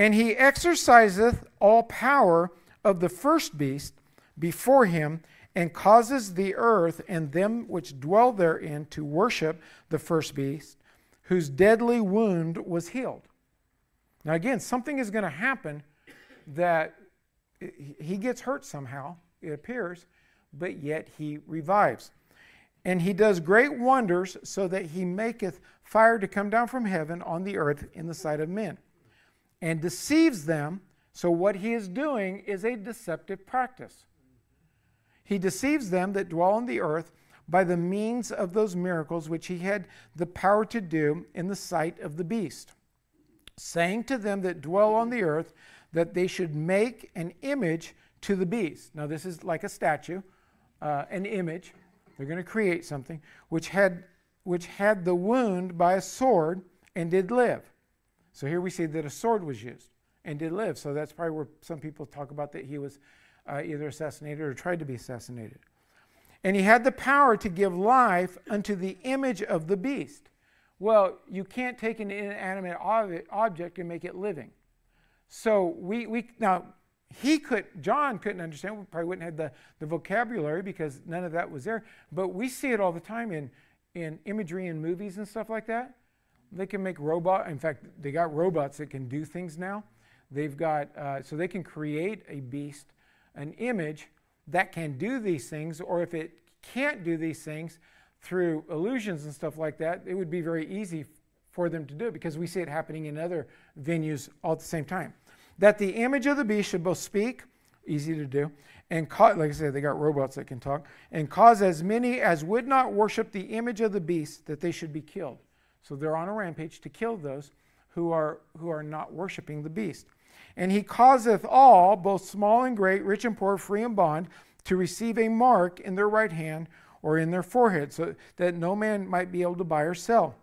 And he exerciseth all power of the first beast before him, and causes the earth and them which dwell therein to worship the first beast, whose deadly wound was healed. Now, again, something is going to happen that he gets hurt somehow, it appears, but yet he revives. And he does great wonders, so that he maketh fire to come down from heaven on the earth in the sight of men, and deceives them. So, what he is doing is a deceptive practice. He deceives them that dwell on the earth by the means of those miracles which he had the power to do in the sight of the beast, saying to them that dwell on the earth that they should make an image to the beast. Now, this is like a statue, uh, an image. They're going to create something which had, which had the wound by a sword and did live. So here we see that a sword was used and did live. So that's probably where some people talk about that he was uh, either assassinated or tried to be assassinated. And he had the power to give life unto the image of the beast. Well, you can't take an inanimate object and make it living. So we, we now he could John couldn't understand. We probably wouldn't have the, the vocabulary because none of that was there. But we see it all the time in in imagery in movies and stuff like that. They can make robot. In fact, they got robots that can do things now. They've got uh, so they can create a beast, an image that can do these things, or if it can't do these things through illusions and stuff like that, it would be very easy for them to do it because we see it happening in other venues all at the same time. That the image of the beast should both speak, easy to do, and cause, like I said, they got robots that can talk, and cause as many as would not worship the image of the beast that they should be killed. So they're on a rampage to kill those who are, who are not worshiping the beast. And he causeth all, both small and great, rich and poor, free and bond, to receive a mark in their right hand or in their forehead, so that no man might be able to buy or sell,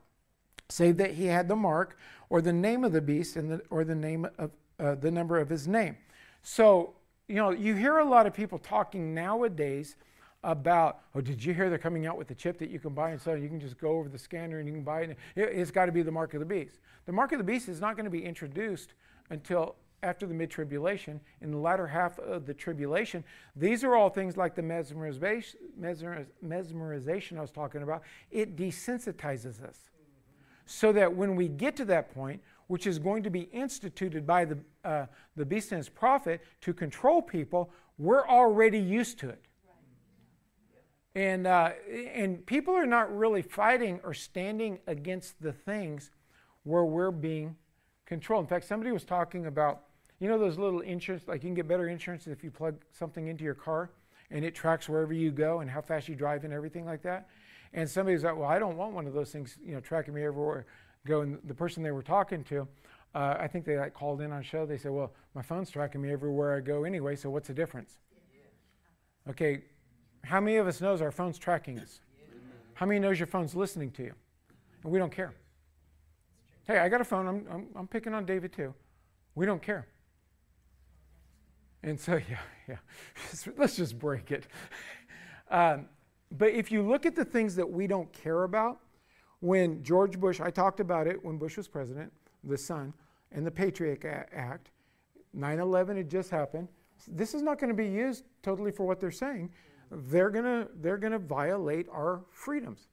save that he had the mark or the name of the beast and the, or the name of uh, the number of his name. So you know, you hear a lot of people talking nowadays about, oh, did you hear they're coming out with a chip that you can buy and so you can just go over the scanner and you can buy it. It's got to be the mark of the beast. The mark of the beast is not going to be introduced until after the mid tribulation, in the latter half of the tribulation. These are all things like the mesmerization, mesmerization I was talking about. It desensitizes us. So that when we get to that point, which is going to be instituted by the, uh, the beast and his prophet to control people, we're already used to it. And, uh, and people are not really fighting or standing against the things where we're being controlled. In fact, somebody was talking about you know those little insurance, like you can get better insurance if you plug something into your car and it tracks wherever you go and how fast you drive and everything like that. And somebody's like, well, I don't want one of those things, you know, tracking me everywhere I go. And the person they were talking to, uh, I think they like called in on show. They said, well, my phone's tracking me everywhere I go anyway. So what's the difference? Okay, how many of us knows our phone's tracking us? How many knows your phone's listening to you? And we don't care. Hey, I got a phone. I'm, I'm, I'm picking on David too. We don't care. And so, yeah, yeah, let's just break it. Um, but if you look at the things that we don't care about, when George Bush, I talked about it when Bush was president, the son, and the Patriot Act, 9 11 had just happened. This is not going to be used totally for what they're saying. They're to they're to violate our freedoms.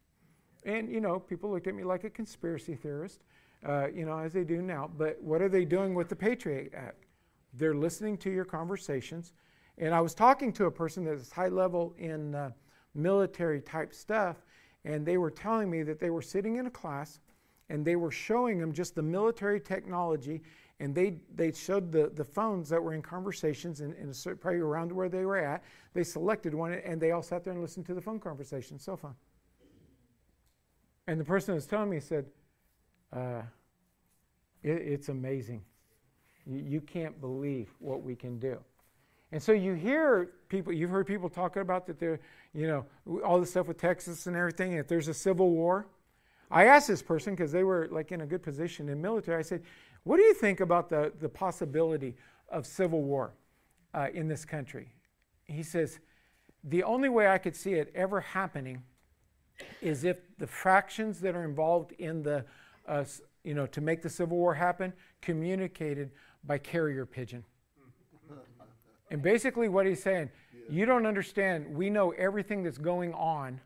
And, you know, people looked at me like a conspiracy theorist, uh, you know, as they do now. But what are they doing with the Patriot Act? They're listening to your conversations. And I was talking to a person that's high level in uh, military type stuff, and they were telling me that they were sitting in a class and they were showing them just the military technology and they, they showed the, the phones that were in conversations in, in a certain, probably around where they were at. They selected one and they all sat there and listened to the phone conversation, cell phone. And the person was telling me said, uh, it, it's amazing. You, you can't believe what we can do. And so you hear people, you've heard people talking about that they're, you know, all the stuff with Texas and everything, if there's a civil war. I asked this person because they were like in a good position in military. I said, what do you think about the, the possibility of civil war uh, in this country? He says, the only way I could see it ever happening is if the fractions that are involved in the, uh, you know, to make the Civil War happen, communicated by carrier pigeon. and basically, what he's saying, you don't understand. We know everything that's going on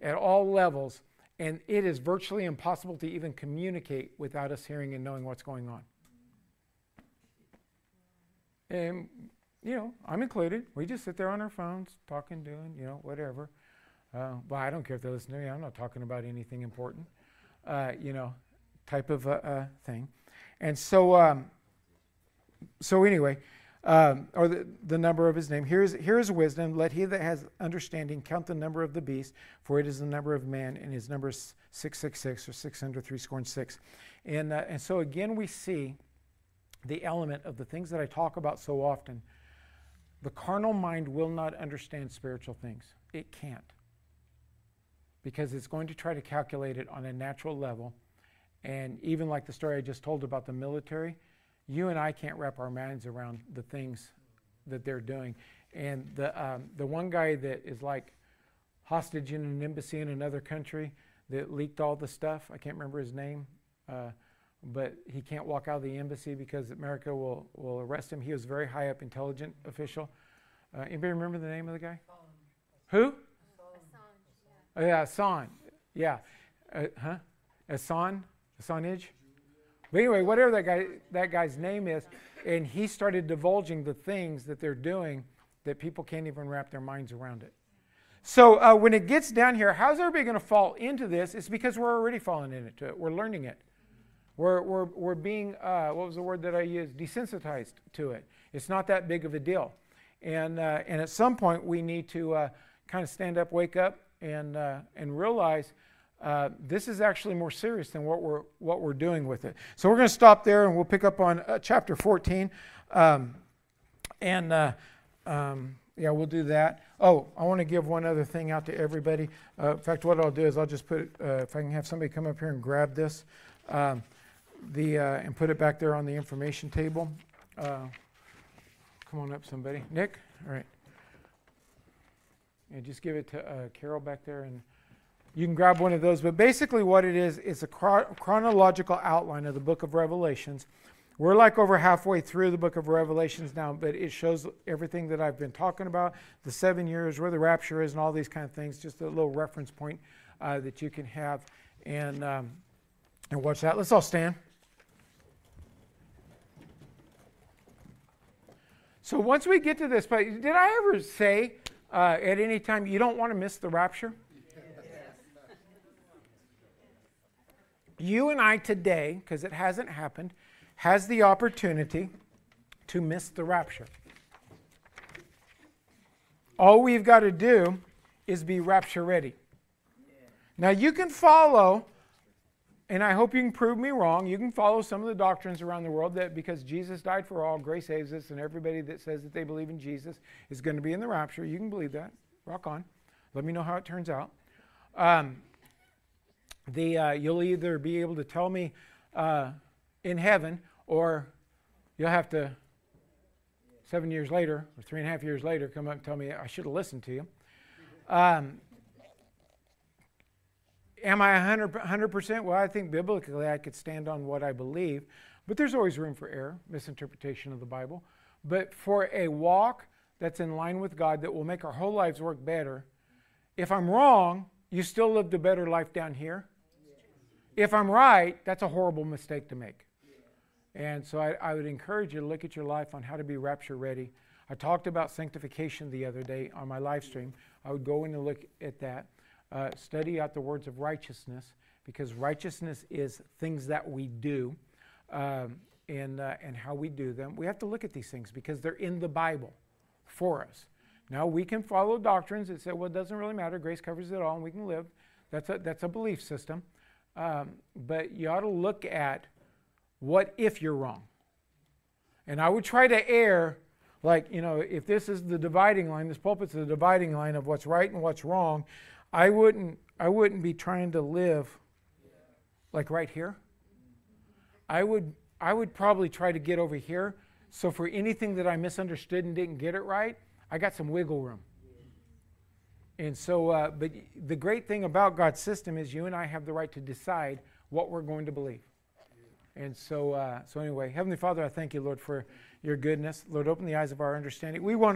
at all levels, and it is virtually impossible to even communicate without us hearing and knowing what's going on. And, you know, I'm included. We just sit there on our phones, talking, doing, you know, whatever. Uh, well, I don't care if they listen to me. I'm not talking about anything important, uh, you know, type of uh, uh thing. And so, um, so anyway, um, or the, the number of his name. Here's, here's wisdom. Let he that has understanding count the number of the beast, for it is the number of man, and his number is 666 or 603 score and six. And, uh, and so again, we see the element of the things that I talk about so often. The carnal mind will not understand spiritual things. It can't. Because it's going to try to calculate it on a natural level. And even like the story I just told about the military, you and I can't wrap our minds around the things that they're doing. And the, um, the one guy that is like hostage in an embassy in another country that leaked all the stuff, I can't remember his name, uh, but he can't walk out of the embassy because America will, will arrest him. He was a very high up intelligent official. Uh, anybody remember the name of the guy? Who? Assange, yeah. Oh, yeah, Assange. Yeah. Uh, huh? Assange? Assange? But anyway, whatever that guy that guy's name is, and he started divulging the things that they're doing that people can't even wrap their minds around it. So uh, when it gets down here, how's everybody going to fall into this? It's because we're already falling into it. We're learning it. We're, we're, we're being, uh, what was the word that I used? Desensitized to it. It's not that big of a deal. And, uh, and at some point, we need to uh, kind of stand up, wake up, and, uh, and realize uh, this is actually more serious than what we're, what we're doing with it. So we're going to stop there and we'll pick up on uh, chapter 14. Um, and uh, um, yeah, we'll do that. Oh, I want to give one other thing out to everybody. Uh, in fact, what I'll do is I'll just put uh, if I can have somebody come up here and grab this um, the, and put it back there on the information table. come on up, somebody. Nick? All right. Yeah, just give it to Carol back there and you can grab one of those. But basically, what it is, is a chronological outline of the book of Revelations. We're like over halfway through the book of Revelations now, but it shows everything that I've been talking about the seven years, where the rapture is, and all these kind of things. Just a little reference point uh, that you can have and, um, and watch that. Let's all stand. So once we get to this place, did I ever say uh, at any time you don't want to miss the rapture? You and I today, because it hasn't happened, has the opportunity to miss the rapture. All we've got to do is be rapture ready. Now, you can follow, and I hope you can prove me wrong, you can follow some of the doctrines around the world that because Jesus died for all, grace saves us, and everybody that says that they believe in Jesus is going to be in the rapture. You can believe that. Rock on. Let me know how it turns out. Um, the, uh, you'll either be able to tell me uh, in heaven or you'll have to, seven years later or three and a half years later, come up and tell me I should have listened to you. Um, am I 100%, 100%? Well, I think biblically I could stand on what I believe, but there's always room for error, misinterpretation of the Bible. But for a walk that's in line with God that will make our whole lives work better, if I'm wrong, you still lived a better life down here. If I'm right, that's a horrible mistake to make. And so I, I would encourage you to look at your life on how to be rapture ready. I talked about sanctification the other day on my live stream. I would go in and look at that. Uh, study out the words of righteousness because righteousness is things that we do um, and, uh, and how we do them. We have to look at these things because they're in the Bible for us. Now, we can follow doctrines that say, well, it doesn't really matter. Grace covers it all and we can live. That's a, that's a belief system. Um, but you ought to look at what if you're wrong. And I would try to err, like, you know, if this is the dividing line, this pulpit's the dividing line of what's right and what's wrong, I wouldn't, I wouldn't be trying to live like right here. I would, I would probably try to get over here. So for anything that I misunderstood and didn't get it right, I got some wiggle room. And so, uh, but the great thing about God's system is you and I have the right to decide what we're going to believe. And so, uh, so anyway, Heavenly Father, I thank you, Lord, for your goodness. Lord, open the eyes of our understanding. We want